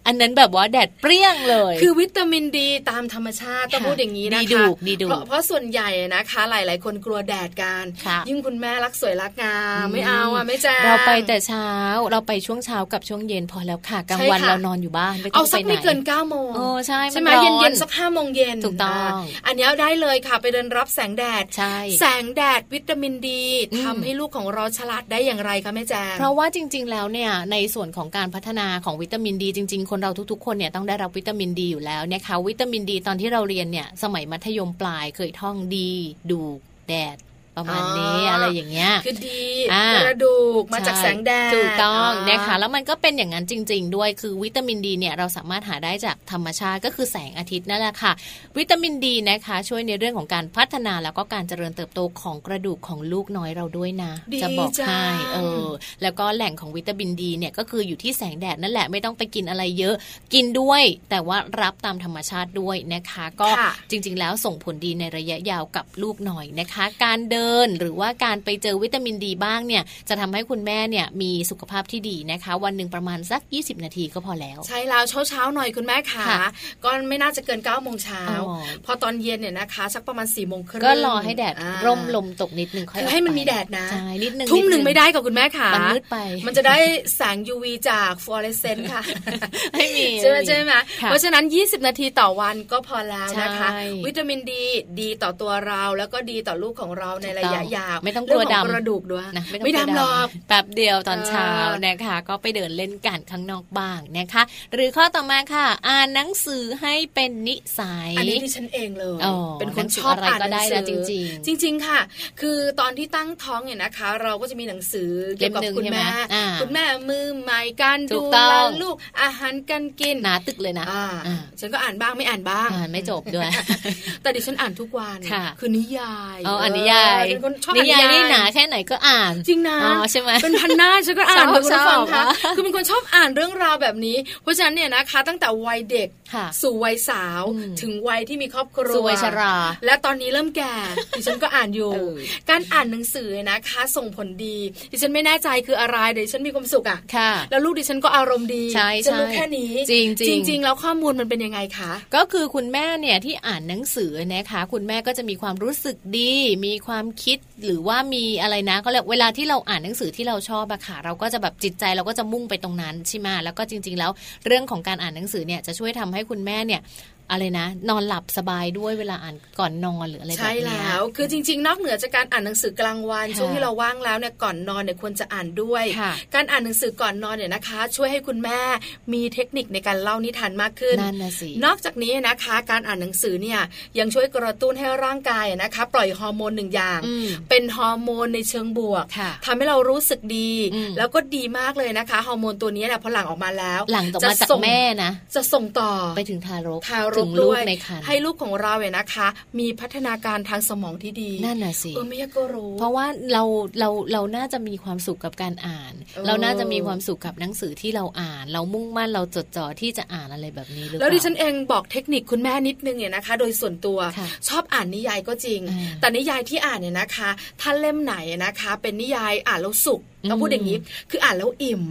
อันนั้นแบบว่าแดดเปรี้ยงเลย คือวิตามินดีตามธรรมชาติต้องพูดอย่างนี้นะคะดีดูดีดูเพราะส่วนใหญ่นะคะ หลาย ๆ คนกลัวแดดกันยิ่งคุณแม่รักสวยรักงามไม่เอาอะไม่แจ้เราไปแต่เช้าเราไปช่วงเช้ากับช่วงเย็นพอแล้วค่ะกลางวันเรานอนอยู่บ้านไม่ต้องไปไหนเอาสักไม่เกิน9ก้าโมงใช่ใช่ไหมเย็นเย็นสักห้าโมงเย็นถูกต้องอันนี้ได้เลยค่ะไปเดินรับแสงแดดใช่แสงแดดวิตามินดีทำให้ลูกของเราฉลาดได้อย่างไรคะแม่จางเพราะว่าจริง ๆ แล้วเนี่ยในส่วนของการพัฒนาของวิตามินดี จริง ๆ คนเราทุกๆ คนเนี่ยต้องได้รับวิตามินดีอยู่แล้วนะคะวิตามินดีตอนที่เราเรียนเนี่ยสมัยมัธยมปลายเคยท่องดี ดูแดด ประมาณนี้อะไรอย่างเงี้ยคือดีกระดูกมาจากแสงแดดถูกต้องนะคะแล้วมันก็เป็นอย่างนั้นจริง ๆ ด้วยคือวิตามินดีเนี่ยเราสามารถหาได้จากธรรมชาติก็คือแสงอาทิตย์นั่นแหละค่ะ วิตามินดีนะคะ ช่วยในเรื่องของการพัฒนาแล้วก็การเจริญเติบโตของกระดูกของลูกน้อยเราด้วยนะ จะบอกให้เออแล้วก็แหล่งของวิตามินดีเนี่ยก็คืออยู่ที่แสงแดดนั่นแหละไม่ต้องไปกินอะไรเยอะ กินด้วย แต่ว่ารับตามธรรมชาติด้วยนะคะ ก็จริง ๆ แล้วส่งผลดีในระยะยาวกับลูกหน่อยนะคะ การเดิดิน หรือว่าการไปเจอวิตามินดีบ้างเนี่ยจะทำให้คุณแม่เนี่ยมีสุขภาพที่ดีนะคะ วันหนึ่งประมาณสัก 20 นาทีก็พอแล้ว ใช่แล้วเช้าเช้าๆหน่อยคุณแม่ขาก็ไม่น่าจะเกิน9ก้าโมงเช้าอ๋อพอตอนเย็นเนี่ยนะคะ สักประมาณ4ี่โมงครึ่งก็รอให้แดดอ่าร่มลมตกนิดนึงค่อยคือออกให้มันไปมีแดดนะใช่นิดนึงทุ่มหนึ่งดไม่ได้กับคุณแม่ขามันมืดไป มันจะได้แสง UV จากฟลูออเรสเซนต์ค่ะไม่มีใช่ไหมใช่ไหมค่ะเพราะฉะนั้น 20 นาทีต่อวันก็พอแล้วนะคะใช่วิตามินดีดีต่อตัวเราแล้วก็ดีต่อลูกของเราในระยะยาวไม่ต้องกลัวเรื่องของดำกระดูกด้วยนะไม่ต้องไม่ไปดำหรอกแป๊บเดียวตอนเช้าเออนะคะ ก็ไปเดินเล่นกันข้างนอกบ้างนะคะ หรือข้อต่อมาค่ะ อ่านหนังสือให้เป็นนิสัย อันนี้ดิฉันเองเลยอ๋อเป็นคนหนังสือชอบอะไรอ่านก็ได้หนังสืนะจริงๆจริง ๆ ค่ะ คือตอนที่ตั้งท้องเนี่ยนะคะ เราก็จะมีหนังสือเกี่ยวกับเล่มหนึ่งคุณใช่ไหมแม่อ่าคุณแม่มือใหม่การถูดูกต้แลองลูกอาหารการกินหนาตึกเลยนะอ่าอ่าฉันก็อ่านบ้างไม่อ่านบ้าง อ่านไม่จบด้วย แต่ดิฉันอ่านทุกวันค่ะคือนิยายอ๋ออ่านนิยายเออเป็นคนชอบนิอ่านนิยายยายนี่หนาแค่ไหนก็อ่าน จริงนะอ๋อใช่ไหมเป็นพันหน้าฉันก็อ่านชอบเลยคุณผู้ฟังชอบคะอะคือเป็นคนชอบอ่านเรื่องราวแบบนี้ เพราะฉะนั้นเนี่ยนะคะ ตั้งแต่วัยเด็กค่ะสู่วัยสาวอืมถึงวัยที่มีครอบครัวสู่วัยชรา และตอนนี้เริ่มแก่ดิฉันก็อ่านอยู่เออการอ่านหนังสือนะคะ ส่งผลดีดิฉันไม่แน่ใจคืออะไรเดี๋ยวดิฉันมีความสุขอะค่ะแล้วลูกดิฉันก็อารมณ์ดีใช่ฉันรู้ใช่แค่นี้จริงๆจริงๆแล้วข้อมูลมันเป็นยังไงคะ ก็คือคุณแม่เนี่ยที่อ่านหนังสือนะคะ คุณแม่ก็จะมีความรู้สึกดี มีความคิดหรือว่ามีอะไรนะก็เรียเวลาที่เราอ่านหนังสือที่เราชอบอะค่ะ เราก็จะแบบจิตใจเราก็จะมุ่งไปตรงนั้นใช่ไหมแล้วก็จริง ๆ แล้วเรื่องของการอ่านหนังสือเนี่ยจะช่วยทำให้คุณแม่เนี่ย อะไรนะ นอนหลับสบายด้วยเวลาอ่านก่อนนอนหรืออะไรแบบใช่เนี้ยแล้ว คือจริง ๆ นอกเหนือจากการอ่านหนังสือกลางวันค่ะช่วงที่เราว่างแล้วเนี่ยก่อนนอนเนี่ยควรจะอ่านด้วยค่ะการอ่านหนังสือก่อนนอนเนี่ยนะคะ ช่วยให้คุณแม่มีเทคนิคในการเล่านิทานมากขึ้นนั่นนะสินอกจากนี้นะคะ การอ่านหนังสือเนี่ยยังช่วยกระตุ้นให้ร่างกายนะคะ ปล่อยฮอร์โมนหนึ่งอย่างอืมเป็นฮอร์โมนในเชิงบวกค่ะทำให้เรารู้สึกดีอืมแล้วก็ดีมากเลยนะคะฮอร์โมนตัวนี้เนี่ยพอหลั่งออกมาแล้ว หลังจากมาจากส่งแม่นะจะส่งต่อไปถึงทารกทารถึกงลูด้กวยในครรภ์ให้ลูกของเราเนี่ยนะคะ มีพัฒนาการทางสมองที่ดีนั่นน่ะสิเออไม่ยากก็รู้ เพราะว่าเราเราเราน่าจะมีความสุขกับการอ่านเออเราน่าจะมีความสุขกับหนังสือที่เราอ่าน เรามุ่งมั่นเราจดจ่อที่จะอ่านอะไรแบบนี้หรือเปแล้วล่าดิฉันเองบอกเทคนิคคุณแม่นิดนึงเนี่ยนะคะ โดยส่วนตัวค่ะชอบอ่านนิยายก็จริงอ่าแต่นิยายที่อ่านเนี่ยนะคะ ถ้าเล่มไหนนะคะ เป็นนิยายอ่านแล้วสุขอืม ต้องพูดอย่างนี้ คืออ่านแล้วอิ่มม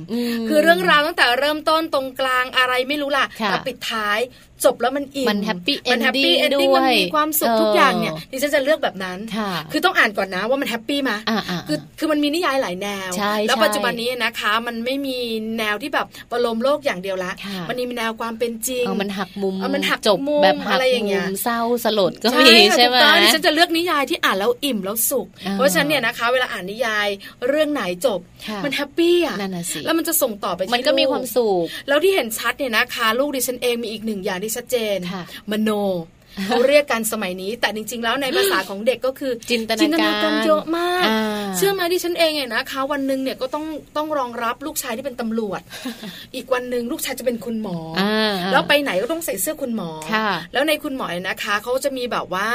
คือเรื่องราวตั้งแต่เริ่มต้นตรงกลางอะไรไม่รู้ล่ะค่ะแต่ปิดท้ายจบแล้วมันอิ่มมัน happy มันแฮปปี้ ending เอนดิ้งด้วยมันมีความสุขเออทุกอย่างเนี่ยดิฉันจะเลือกแบบนั้นค่ะคือต้องอ่านก่อนนะว่ามัน happy ไหมอ่าอ่าคือคือมันมีนิยายหลายแนวใช่แล้วใช่ปัจจุบันนี้นะคะ มันไม่มีแนวที่แบบประโลมโลกอย่างเดียวละค่ะมันมีแนวความเป็นจริงเอามันหักมุมเอามันหักจบมุมแบบหักอะไรอย่างเงี้มุยมเศร้าสลดก็มีใช่ไหมถูกต้องดิฉันจะเลือกนิยายที่อ่านแล้วอิ่มแล้วสุขอ่าเพราะฉะนั้นเนี่ยนะคะ เวลาอ่านนิยายเรื่องไหนจบค่ะมัน happy อะนั่นน่ะสิแล้วมันจะส่งต่อไปที่มันก็มีลูความสุขแล้วที่เห็นชัดเนี่ยนะคะ ลูกดิฉันเองมีอีกหนึ่งอย่างที่ชัดเจนค่ะมโน เขาเรียกกันสมัยนี้ แต่จริง ๆ แล้วในภาษาของเด็กก็คือจินตนาการเยอะมากอ่าเชื่อไหมที่ฉันเองเนี่ยนะคะ วันหนึ่งเนี่ยก็ต้องต้องรองรับลูกชายที่เป็นตำรวจ อีกวันหนึ่งลูกชายจะเป็นคุณหมอออ่าแล้วไปไหนก็ต้องใส่เสื้อคุณหมอค่ะแล้วในคุณหมอเนี่ยนะคะเขาจะมีแบบว่า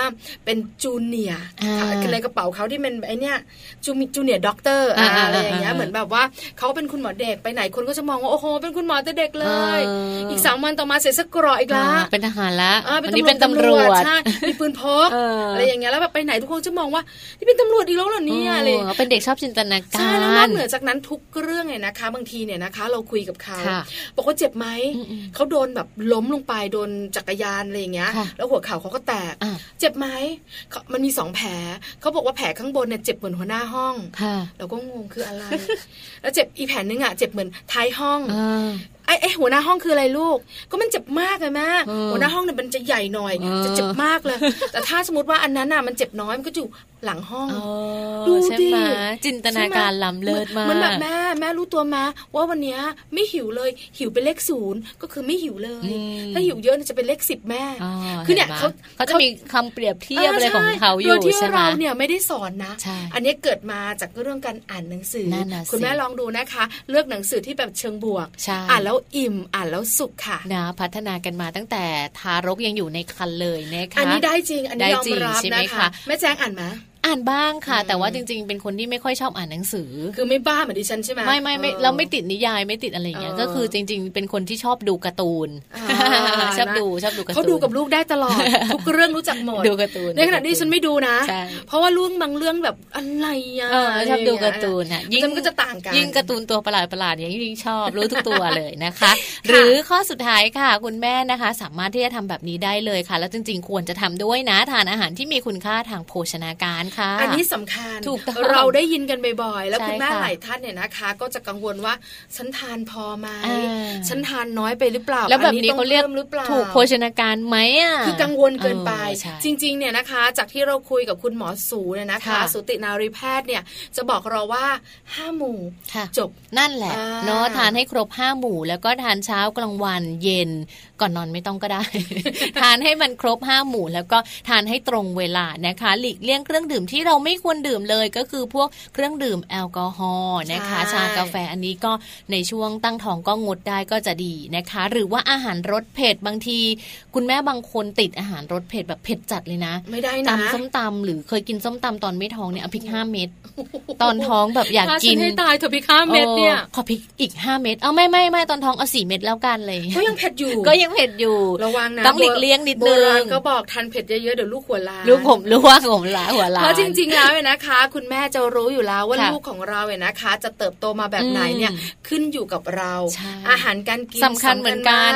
เป็น junior อ่าค่ะคือในกระเป๋าเขาที่เป็นไอเนี้ยจู junior doctor อ่าอะไรอย่างเงี้ยอ่าเหมือนแบบว่าเขาเป็นคุณหมอเด็กไปไหนคนก็จะมองว่าโอ้โหเป็นคุณหมอแต่เด็กเลยเอออีอีกสามวันต่อมาเสร็จสกรออีกละอ่าเป็นทหารละอ่าวันนี้เป็นตำรวจใช่มีปืนพกเออออะไรอย่างเงี้ยแล้วแบบไปไหนทุกคนจะมองว่านี่เป็นตำรวจอีกแล้วเหรอเนี่ยอะไรอย่างเงี้ยเออเป็นเด็กชอบจินตนาการใช่แล้วนอกเหนือจากนั้นทุกเรื่องเนี่ยนะคะ บางทีเนี่ยนะคะ เราคุยกับเขาค่ะบอกว่าเจ็บไหมอืมเขาโดนแบบล้มลงไปโดนจักรยานอะไรอย่างเงี้ยค่ะแล้วหัวเข่าเขาก็แตกอะเจ็บไหมเขามันมีสองแผลเขาบอกว่าแผลข้างบนเนี่ยเจ็บเหมือนหัวหน้าห้องค่ะเราก็งงคืออะไร แล้วเจ็บอีกแผลนึงอะเจ็บเหมือนท้ายห้องอ่า ไอ้ไอ้หัวหน้าห้องคืออะไรลูก ก็มันเจ็บมากเลยแม่เออหัวหน้าห้องเนี่ยมันจะใหญ่หน่อยเออจะเจ็บมากเลย แต่ถ้าสมมติว่าอันนั้นน่ะมันเจ็บน้อยมันก็จะอยู่หลังห้องอ๋อดูใช่ดิไหมจินตนาการล้ำเลิศมากเหมันแบบแม่แม่รู้ตัวมาว่าวันเนี้ยไม่หิวเลยหิวเป็นเลขศูนย์ก็คือไม่หิวเลยอืมถ้าหิวเยอะเนี่ยจะเป็นเลขสิบแม่อ๋อคือเนี่ยห็ไหมเขาเขาจะมีคำเปรียบเทียบอะไรของเขาอโดยู่ยที่ใช่ไหมเราเนี่ยไม่ได้สอนนะใช่อันนี้เกิดมาจากเรื่องการอ่านหนังสือนั่นน่ะสิคุณแม่ลองดูนะคะ เลือกหนังสือที่แบบเชิงบวกใช่อ่านแล้วอิ่มอ่านแล้วสุขค่ะนะพัฒนากันมาตั้งแต่ทารกยังอยู่ในครรภ์เลยนะคะอันนี้ได้จริง อันนี้ได้ยอมจริงรับใช่ไหมนะคะคะแม่แจ้งอ่านไหม อ่านบ้างค่ะ แต่ว่าจริง ๆ เป็นคนที่ไม่ค่อยชอบอ่านหนังสือ คือไม่บ้าเหมือนดิฉันใช่ไหมไม่ไม่ไม่เราไม่ติดนิยายไม่ติดอะไรเงี้ยก็คือจริง ๆ เป็นคนที่ชอบดูการ์ตูนชอบดูชอบดูการ์ตูนเขาดูกับลูกได้ตลอดทุกเรื่องรู้จักหมดดูการ์ตูนในขณะที่ฉันไม่ดูนะ เพราะว่าเรื่องบางเรื่องแบบอะไรอะชอบดูการ์ตูนอะยิ่งก็จะต่างกันยิ่งการ์ตูนตัวประหลาดประหลาดอย่างยิ่งชอบรู้ทุกตัวเลยนะคะ หรือข้อสุดท้ายค่ะ คุณแม่นะคะ สามารถที่จะทำแบบนี้ได้เลยค่ะ แล้วจริง ๆ ควรจะทำด้วยนะทานอาหารที่มีคุณค่าทางโภชนาการค่ะ อันนี้สำคัญถูกเราได้ยินกันบ่อยๆ แล้วคุณแม่หลายท่านเนี่ยนะคะ ก็จะกังวลว่าฉันทานพอไหมฉันทานน้อยไปหรือเปล่า แล้วแบบนี้เขาเรียกถูกโภชนาการไหมอะคือกังวลเกินไป จริงๆเนี่ยนะคะ จากที่เราคุยกับคุณหมอสูเนี่ยนะคะสูตินารีแพทย์เนี่ยจะบอกเราว่าห้าหมู่จบนั่นแหละเนาะทานให้ครบห้าหมู่แล้วก็ทานเช้ากลางวันเย็น ก่อนนอนไม่ต้องก็ได้ ทานให้มันครบห้าหมู่แล้วก็ทานให้ตรงเวลานะคะ หลีกเลี่ยงเครื่องดื่มที่เราไม่ควรดื่มเลยก็คือพวกเครื่องดื่มแอลกอฮอล์นะคะ ชากาแฟอันนี้ก็ในช่วงตั้งท้องก็งดได้ก็จะดีนะคะ หรือว่าอาหารรสเผ็ดบางที คุณแม่บางคนติดอาหารรสเผ็ดแบบเผ็ดจัดเลยนะ ไม่ได้นะตำส้มตำหรือเคยกินส้มตำตอนไม่ท้องเนี่ยเอาพริกห้าเม็ดตอนท้องแบบอยากกินให้ตายเถอะพริกห้าเม็ดเนี่ยขอพริกอีกห้าเม็ดเอาไม่ไม่ไม่ตอนท้องเอาสี่เม็ดแล้วกันเลยก็ยังเผ็ดอยู่ก็ยังเผ็ดอยู่ระวังนะต้องหลีกเลี่ยงนิดนึงก็บอกทันเผ็ดเยอะๆเดี๋ยวลูกหัวล้าลูกผมรู้ว่าผมล้าหัวล้าเพราะจริง ๆ แล้วเนี่ยนะคะ คุณแม่จะรู้อยู่แล้วว่าลูกของเราเนี่ยนะคะ จะเติบโตมาแบบไหนเนี่ยขึ้นอยู่กับเรา อาหารการกินสำคัญเหมือนกัน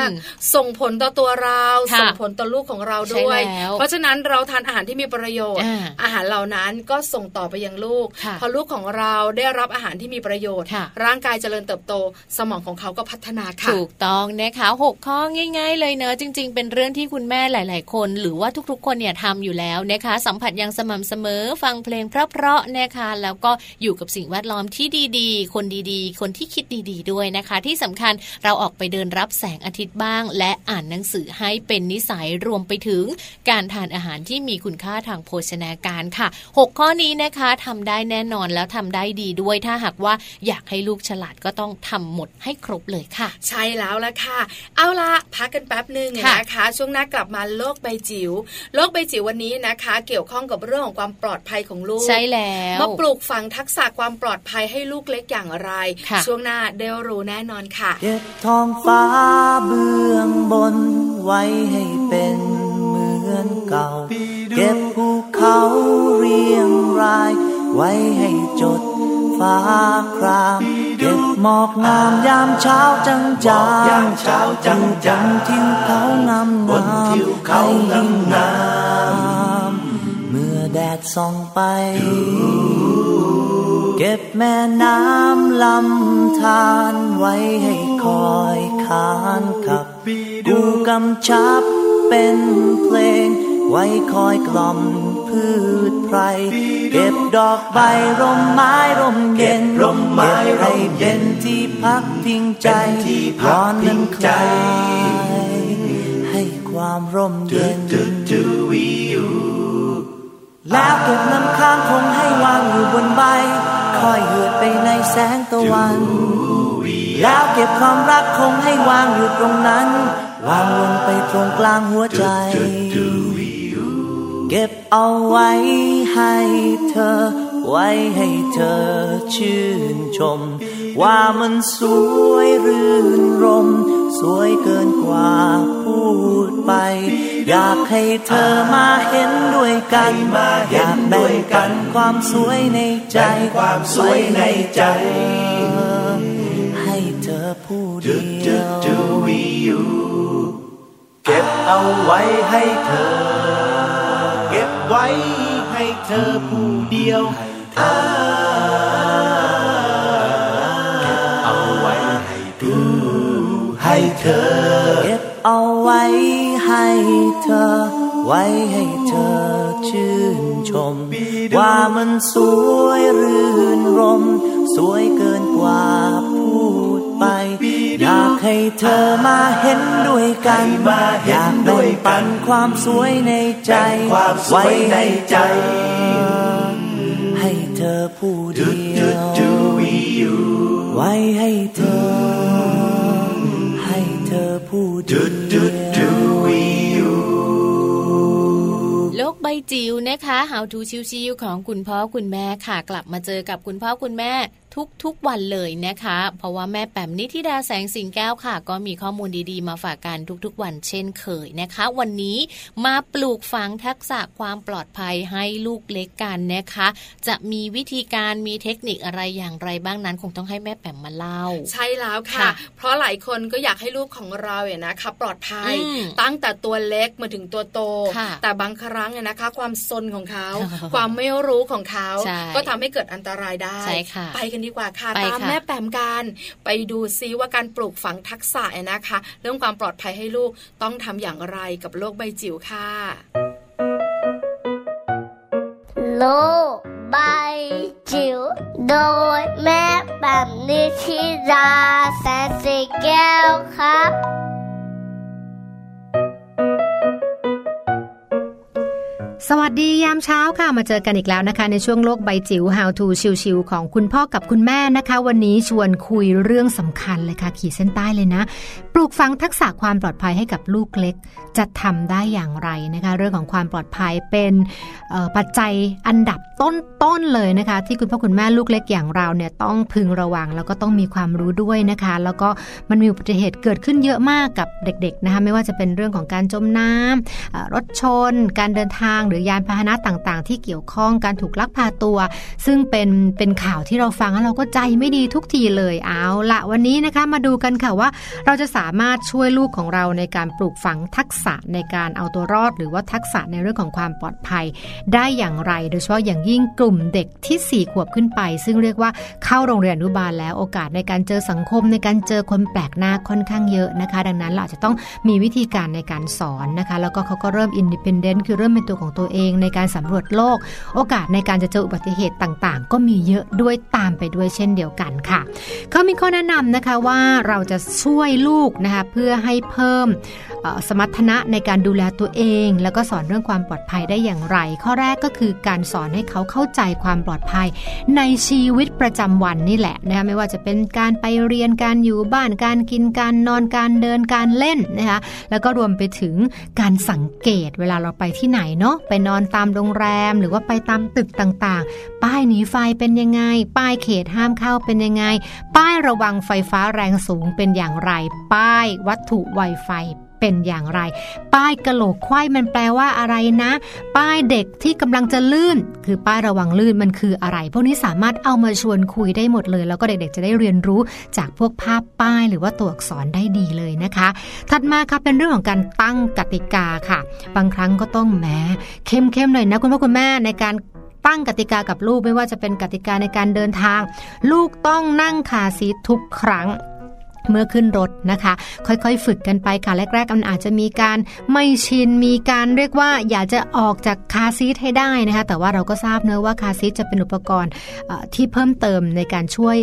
ส่งผลต่อตัวเราส่งผลต่อลูกของเราด้วย เพราะฉะนั้นเราทานอาหารที่มีประโยชน์ อาหารเหล่านั้นก็ส่งต่อไปยังลูก พอลูกของเราได้รับอาหารที่มีประโยชน์ ร่างกายเจริญเติบโตสมองของเขาก็พัฒนาค่ะถูกต้องนะคะหกข้อง่ายๆเลยเนอะจริง ๆ เป็นเรื่องที่คุณแม่หลาย ๆ คน หรือว่าทุกๆ คนเนี่ยทำอยู่แล้วนะคะ สัมผัสอย่างสม่ำเสมอฟังเพลงเพราะๆนะคะ แล้วก็อยู่กับสิ่งแวดล้อมที่ดีๆ คนดีๆ คนที่คิดดีๆ ด้วยนะคะ ที่สำคัญเราออกไปเดินรับแสงอาทิตย์บ้าง และอ่านหนังสือให้เป็นนิสัยรวมไปถึง การทานอาหารที่มีคุณค่าทางโภชนาการค่ะ 6 ข้อนี้นะคะทำได้แน่นอนแล้วทำได้ดีด้วย ถ้าหากว่าอยากให้ลูกฉลาดก็ต้องทำหมดให้ครบเลยค่ะ ใช่แล้วละค่ะ เอาละพักกันแป๊บหนึ่งนะคะ ช่วงหน้ากลับมาโลกใบจิ๋วโลกใบจิ๋ววันนี้นะคะ เกี่ยวข้องกับเรื่องของความปลอดภัยของลูกใช่แล้วมาปลูกฝังทักษะความปลอดภัยให้ลูกเล็กอย่างไร ช่วงหน้าเดรู้แน่นอนค่ะเก็บทองฟ้าเบื้องบนไว้ให้เป็นเหมือนเก่า เก็บภูเขาเรียงราย ไว้ให้จดฟ้าครามเก็บ หมอกงามยามเช้าจังจางเช้าจังจังทิวเขางามงามให้ยิ่งงามเมื่อแดดส่องไป เก็บแม่น้ำลำธารไว้ให้คอยคานขับกูกำชับเป็นเพลง ไว้คอยกล่อมพืชไพรเก็บดอกใบร่มไม้ร่มเย็นร่มไม้ร่มเย็นที่พักพิงใจร้อนนั้นคลายให้ความร่มเย็นแล้วเก็บน้ำค้างคงให้วางอยู่บนใบคอยเหือดไปในแสงตะวัน แล้วเก็บความรักคงให้วางอยู่ตรงนั้น วางลงไปตรงกลางหัวใจ เก็บเอาไว้ให้เธอ ไว้ให้เธอชื่นชม ว่ามันสวยรื่นรม สวยเกินกว่าพูดไป อยากให้เธอมาเห็นด้วยกันอยากแบ่งกันความสวยในใจ ความสวยในใจ ให้เธอผู้เดียวเก็บเอาไว้ให้เธอเก็บ ไว้ให้เธอผู้เดียวเก็บเอาไว้ให้เธอให้เธอ เก็บเอาไว้ให้เธอ ไว้ให้เธอชื่นชม ว่ามันสวยรื่นรม สวยเกินกว่าพูดไป อยากให้เธอมาเห็นด้วยกันอยากแบ่งปันความสวยในใจไว้ในใจ ให้เธอผู้เดียวไว้ให้เธอ ให้เธอผู้เดียวโลกใบจิ๋วนะคะ How to ชิวๆของคุณพ่อคุณแม่ค่ะ กลับมาเจอกับคุณพ่อคุณแม่ ทุกๆวันเลยนะคะ เพราะว่าแม่แปมนิธิดาแสงสิงแก้วค่ะ ก็มีข้อมูลดีๆ มาฝากกันทุกๆ วันเช่นเคยนะคะ วันนี้มาปลูกฝังทักษะความปลอดภัยให้ลูกเล็กกันนะคะ จะมีวิธีการมีเทคนิคอะไรอย่างไรบ้างนั้น คงต้องให้แม่แปมมาเล่า ใช่แล้วค่ะ เพราะหลายคนก็อยากให้ลูกของเราเนี่ยนะคะปลอดภัยตั้งแต่ตัวเล็กมาถึงตัวโต แต่บางครั้งเนี่ยนะคะ ความซนของเขา ความไม่รู้ของเขา ก็ทำให้เกิดอันตรายได้ไปกันดีกว่าค่ะตามแม่แปมการไปดูซิว่าการปลูกฝังทักษะนะคะ เรื่องความปลอดภัยให้ลูกต้องทำอย่างไรกับโลกใบจิ๋วค่ะ โลกใบจิ๋วโดยแม่แบบนิชิราแสนสีแก้วครับ สวัสดียามเช้าค่ะมาเจอกันอีกแล้วนะคะ ในช่วงโลกใบจิ๋ว How to ชิวๆของคุณพ่อกับคุณแม่นะคะ วันนี้ชวนคุยเรื่องสำคัญเลยค่ะ ขีดเส้นใต้เลยนะ ปลูกฝังทักษะความปลอดภัยให้กับลูกเล็ก จะทำได้อย่างไรนะคะ เรื่องของความปลอดภัยเป็นปัจจัยอันดับต้นๆเลยนะคะ ที่คุณพ่อคุณแม่ลูกเล็กอย่างเราเนี่ยต้องพึงระวังแล้วก็ต้องมีความรู้ด้วยนะคะ แล้วก็มันมีอุบัติเหตุเกิดขึ้นเยอะมากกับเด็ก ๆนะคะ ไม่ว่าจะเป็นเรื่องของการจมน้ำรถชน การเดินทางหรือยานพาหนะต่างๆ ที่เกี่ยวข้องการถูกลักพาตัว ซึ่งเป็นเป็นข่าวที่เราฟังแล้วเราก็ใจไม่ดีทุกทีเลยเอาละวันนี้นะคะมาดูกันค่ะว่า เราจะสามารถช่วยลูกของเราในการปลูกฝังทักษะในการเอาตัวรอด หรือว่าทักษะในเรื่องของความปลอดภัย ได้อย่างไรโดยเฉพาะอย่างยิ่งกลุ่มเด็กที่ 4 ขวบขึ้นไป ซึ่งเรียกว่าเข้าโรงเรียนอนุบาลแล้วโอกาสในการเจอสังคมในการเจอคนแปลกหน้าค่อนข้างเยอะนะคะ ดังนั้นเราจะต้องมีวิธีการในการสอนนะคะ แล้วก็เขาก็เริ่มอินดิพเดนต์คือเริ่มเป็นตัวของตัวเองในการสำรวจโลก โอกาสในการจะเจออุบัติเหตุต่างๆ ก็มีเยอะด้วยตามไปด้วยเช่นเดียวกันค่ะเขามีข้อแนะนำนะคะว่าเราจะช่วยลูกนะคะเพื่อให้เพิ่มสมรรถนะในการดูแลตัวเอง แล้วก็สอนเรื่องความปลอดภัยได้อย่างไร ข้อแรกก็คือการสอนให้เขาเข้าใจความปลอดภัย ในชีวิตประจำวันนี่แหละนะคะไม่ว่าจะเป็นการไปเรียนการอยู่บ้านการกินการนอนการเดินการเล่นนะคะแล้วก็รวมไปถึงการสังเกตเวลาเราไปที่ไหนเนาะไปไปนอนตามโรงแรม หรือว่าไปตามตึกต่างๆ ป้ายหนีไฟเป็นยังไง ป้ายเขตห้ามเข้าเป็นยังไง ป้ายระวังไฟฟ้าแรงสูงเป็นอย่างไร ป้ายวัตถุไวไฟ เป็นอย่างไร ป้ายกระโหลกควายมันแปลว่าอะไรนะ ป้ายเด็กที่กำลังจะลื่น คือป้ายระวังลื่นมันคืออะไร พวกนี้สามารถเอามาชวนคุยได้หมดเลย แล้วก็เด็กๆจะได้เรียนรู้จากพวกภาพป้ายหรือว่าตัวอักษรได้ดีเลยนะคะ ถัดมาค่ะเป็นเรื่องของการตั้งกติกาค่ะ บางครั้งก็ต้องแหมเข้มๆหน่อยนะคุณพ่อคุณแม่ในการตั้งกติกากับลูกไม่ว่าจะเป็นกติกาในการเดินทาง ลูกต้องนั่งคาซีททุกครั้ง เมื่อขึ้นรถนะคะ ค่อยๆ ฝึกกันไปค่ะ แรก ๆ มันอาจจะมีการไม่ชิน มีการเรียกว่าอยากจะออกจากคาซีทให้ได้นะคะ แต่ว่าเราก็ทราบเนอะว่าคาซีทจะเป็นอุปกรณ์ที่เพิ่มเติมในการช่วย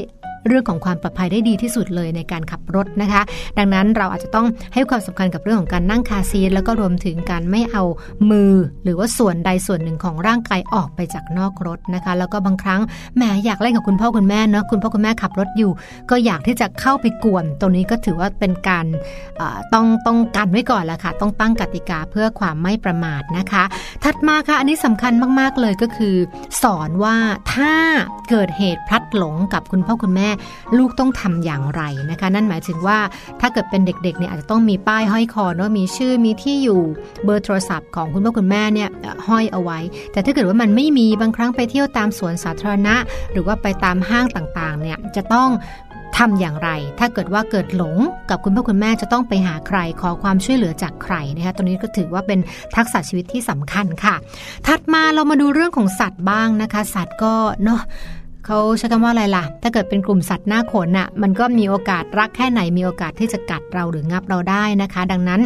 เรื่องของความปลอดภัยได้ดีที่สุดเลยในการขับรถนะคะ ดังนั้นเราอาจจะต้องให้ความสำคัญกับเรื่องของการนั่งคาซีทแล้วก็รวมถึงการไม่เอามือ หรือว่าส่วนใดส่วนหนึ่งของร่างกายออกไปจากนอกรถนะคะ แล้วก็บางครั้งแหมอยากเล่นกับคุณพ่อคุณแม่เนาะคุณพ่อคุณแม่ขับรถอยู่ ก็อยากที่จะเข้าไปกวนตรงนี้ก็ถือว่าเป็นการต้องต้องกันไว้ก่อนละค่ะ ต้องตั้งกติกาเพื่อความไม่ประมาทนะคะ ถัดมาค่ะอันนี้สำคัญมาก ๆเลยก็คือ สอนว่าถ้าเกิดเหตุพลัดหลงกับคุณพ่อคุณแม่ลูกต้องทำอย่างไรนะคะ นั่นหมายถึงว่าถ้าเกิดเป็นเด็กๆเนี่ยอาจจะต้องมีป้ายห้อยคอเนาะมีชื่อมีที่อยู่เบอร์โทรศัพท์ของคุณพ่อคุณแม่เนี่ยห้อยเอาไว้ แต่ถ้าเกิดว่ามันไม่มีบางครั้งไปเที่ยวตามสวนสาธารณะ หรือว่าไปตามห้างต่างๆเนี่ยจะต้องทำอย่างไร ถ้าเกิดว่าเกิดหลงกับคุณพ่อคุณแม่จะต้องไปหาใคร ขอความช่วยเหลือจากใครนะคะตรงนี้ก็ถือว่าเป็นทักษะชีวิตที่สำคัญค่ะ ถัดมาเรามาดูเรื่องของสัตว์บ้างนะคะ สัตว์ก็เนาะ เขาใช้คำว่าอะไรล่ะ ถ้าเกิดเป็นกลุ่มสัตว์หน้าขนน่ะ มันก็มีโอกาสรักแค่ไหนมีโอกาสที่จะกัดเราหรืองับเราได้นะคะ ดังนั้น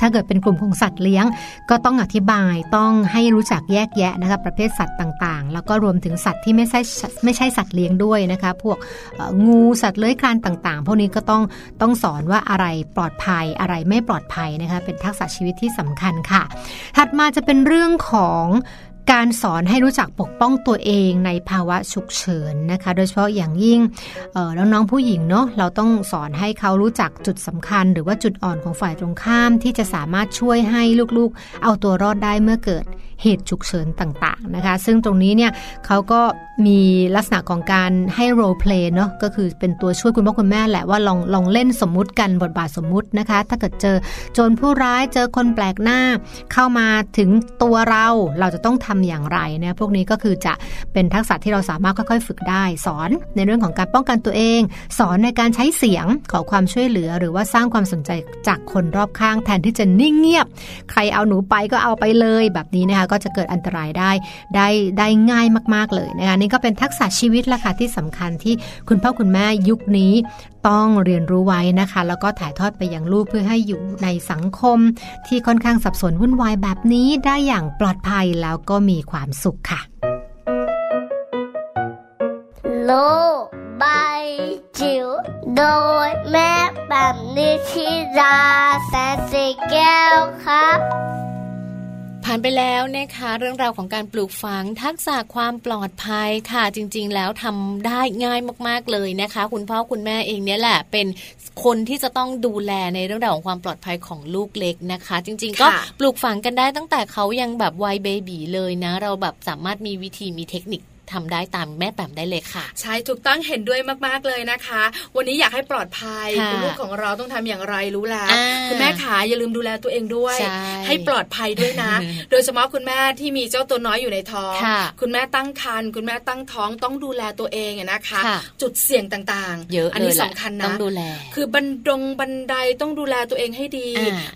ถ้าเกิดเป็นกลุ่มของสัตว์เลี้ยง ก็ต้องอธิบายต้องให้รู้จักแยกแยะนะคะประเภทสัตว์ต่างๆ แล้วก็รวมถึงสัตว์ที่ไม่ใช่ไม่ใช่สัตว์เลี้ยงด้วยนะคะพวกงูสัตว์เลื้อยคลานต่างๆ พวกนี้ก็ต้องต้องสอนว่าอะไรปลอดภัยอะไรไม่ปลอดภัยนะคะเป็นทักษะชีวิตที่สำคัญค่ะ ถัดมาจะเป็นเรื่องของ การสอนให้รู้จักปกป้องตัวเองในภาวะฉุกเฉินนะคะ โดยเฉพาะอย่างยิ่งน้องๆผู้หญิงเนาะเราต้องสอนให้เขารู้จักจุดสำคัญ หรือว่าจุดอ่อนของฝ่ายตรงข้าม ที่จะสามารถช่วยให้ลูกๆ เอาตัวรอดได้เมื่อเกิดเหตุฉุกเฉินต่างๆนะคะ ซึ่งตรงนี้เนี่ยเขาก็มีลักษณะของการให้โรลเพลย์เนาะก็คือเป็นตัวช่วยคุณพ่อคุณแม่แหละว่าลองลองเล่นสมมุติกันบทบาทสมมุตินะคะ ถ้าเกิดเจอโจรผู้ร้ายเจอคนแปลกหน้า เข้ามาถึงตัวเราเราจะต้องทำอย่างไรเนะพวกนี้ก็คือจะเป็นทักษะที่เราสามารถค่อยๆฝึกได้ สอนในเรื่องของการป้องกันตัวเอง สอนในการใช้เสียงขอความช่วยเหลือ หรือว่าสร้างความสนใจจากคนรอบข้าง แทนที่จะนิ่งเงียบ ใครเอาหนูไปก็เอาไปเลยแบบนี้นะคะก็จะเกิดอันตรายได้ได้ได้ง่ายมากๆเลยนะคะนี่ก็เป็นทักษะชีวิตละค่ะที่สำคัญที่คุณพ่อคุณแม่ยุคนี้ต้องเรียนรู้ไว้นะคะ แล้วก็ถ่ายทอดไปยังลูกเพื่อให้อยู่ในสังคม ที่ค่อนข้างสับสนวุ่นวายแบบนี้ได้อย่างปลอดภัยแล้วก็มีความสุขค่ะ โลบายจิ๋วโดยแม่แบบนิชิราแสนสีแก้วครับ ผ่านไปแล้วนะคะ เรื่องราวของการปลูกฝังทักษะความปลอดภัยค่ะจริง ๆ แล้วทำได้ง่ายมากๆเลยนะคะ คุณพ่อคุณแม่เองเนี่ยแหละเป็นคนที่จะต้องดูแลในเรื่องราวของความปลอดภัยของลูกเล็กนะคะ จริง ๆ ก็ปลูกฝังกันได้ตั้งแต่เขายังแบบวัยเบบีเลยนะ เราแบบสามารถมีวิธีมีเทคนิค ทำได้ตามแม่แปมได้เลยค่ะ ใช่ถูกต้องเห็นด้วยมากๆเลยนะคะ วันนี้อยากให้ปลอดภัยคุณลูกของเราต้องทำอย่างไรรู้แล้วคุณแม่ขาอย่าลืมดูแลตัวเองด้วย ให้ปลอดภัยด้วยนะ โดยเฉพาะคุณแม่ที่มีเจ้าตัวน้อยอยู่ในท้อง คุณแม่ตั้งครรภ์คุณแม่ตั้งท้องต้องดูแลตัวเองนะคะ จุดเสี่ยงต่างๆ เยอะอันนี้สำคัญนะต้องดูแล คือบันดงบันไดต้องดูแลตัวเองให้ดี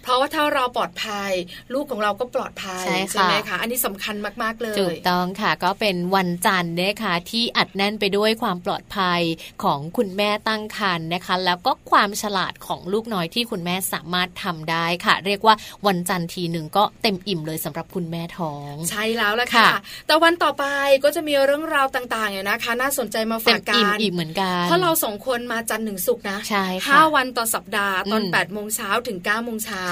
เพราะว่าถ้าเราปลอดภัย ลูกของเราก็ปลอดภัยใช่ไหมคะอันนี้สำคัญมากๆเลยถูกต้องค่ะก็เป็นวันจันทร์นะคะที่ที่อัดแน่นไปด้วยความปลอดภัยของคุณแม่ตั้งครรภ์นะคะ แล้วก็ความฉลาดของลูกน้อยที่คุณแม่สามารถทำได้ค่ะ เรียกว่าวันจันทร์ทีหนึ่งก็เต็มอิ่มเลยสำหรับคุณแม่ท้อง ใช่แล้วละค่ะ แต่วันต่อไปก็จะมีเรื่องราวต่างๆเนี่ยนะคะ น่าสนใจมาฝากกันอิ่มอิ่มเหมือนกันเพราะเราสองคนมาจันทร์ถึงศุกร์นะใช่ค่ะห้าวันต่อสัปดาห์ตอน8ปดโมงเช้าถึง9ก้าโมงเช้า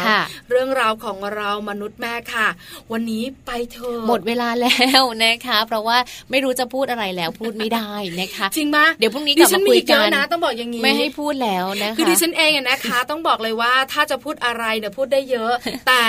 เรื่องราวของเรามนุษย์แม่ค่ะ วันนี้ไปเถอะหมดเวลาแล้วนะคะ เพราะว่าไม่รู้จะพูดอะไรแล้วพูดไม่ได้นะคะจริงไหมเดี๋ยวพรุ่งนี้กลับมาคุยกันนะต้องบอกอย่างนี้ไม่ให้พูดแล้วนะคะคือดิฉันเองนะคะ ต้องบอกเลยว่าถ้าจะพูดอะไรเนี่ยพูดได้เยอะ แต่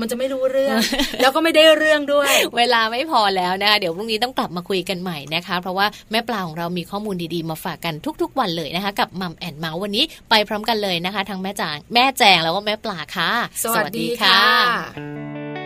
มันจะไม่รู้เรื่อง แล้วก็ไม่ได้เรื่องด้วย เวลาไม่พอแล้วนะคะเดี๋ยวพรุ่งนี้ต้องกลับมาคุยกันใหม่นะคะ เพราะว่าแม่ปลาของเรามีข้อมูลดีๆมาฝากกันทุก ๆ วันเลยนะคะ กับมัมแอนเมาส์วันนี้ไปพร้อมกันเลยนะคะทั้งแม่จางแม่แจงแล้วก็แม่ปลาค่ะ สวัสดีค่ะ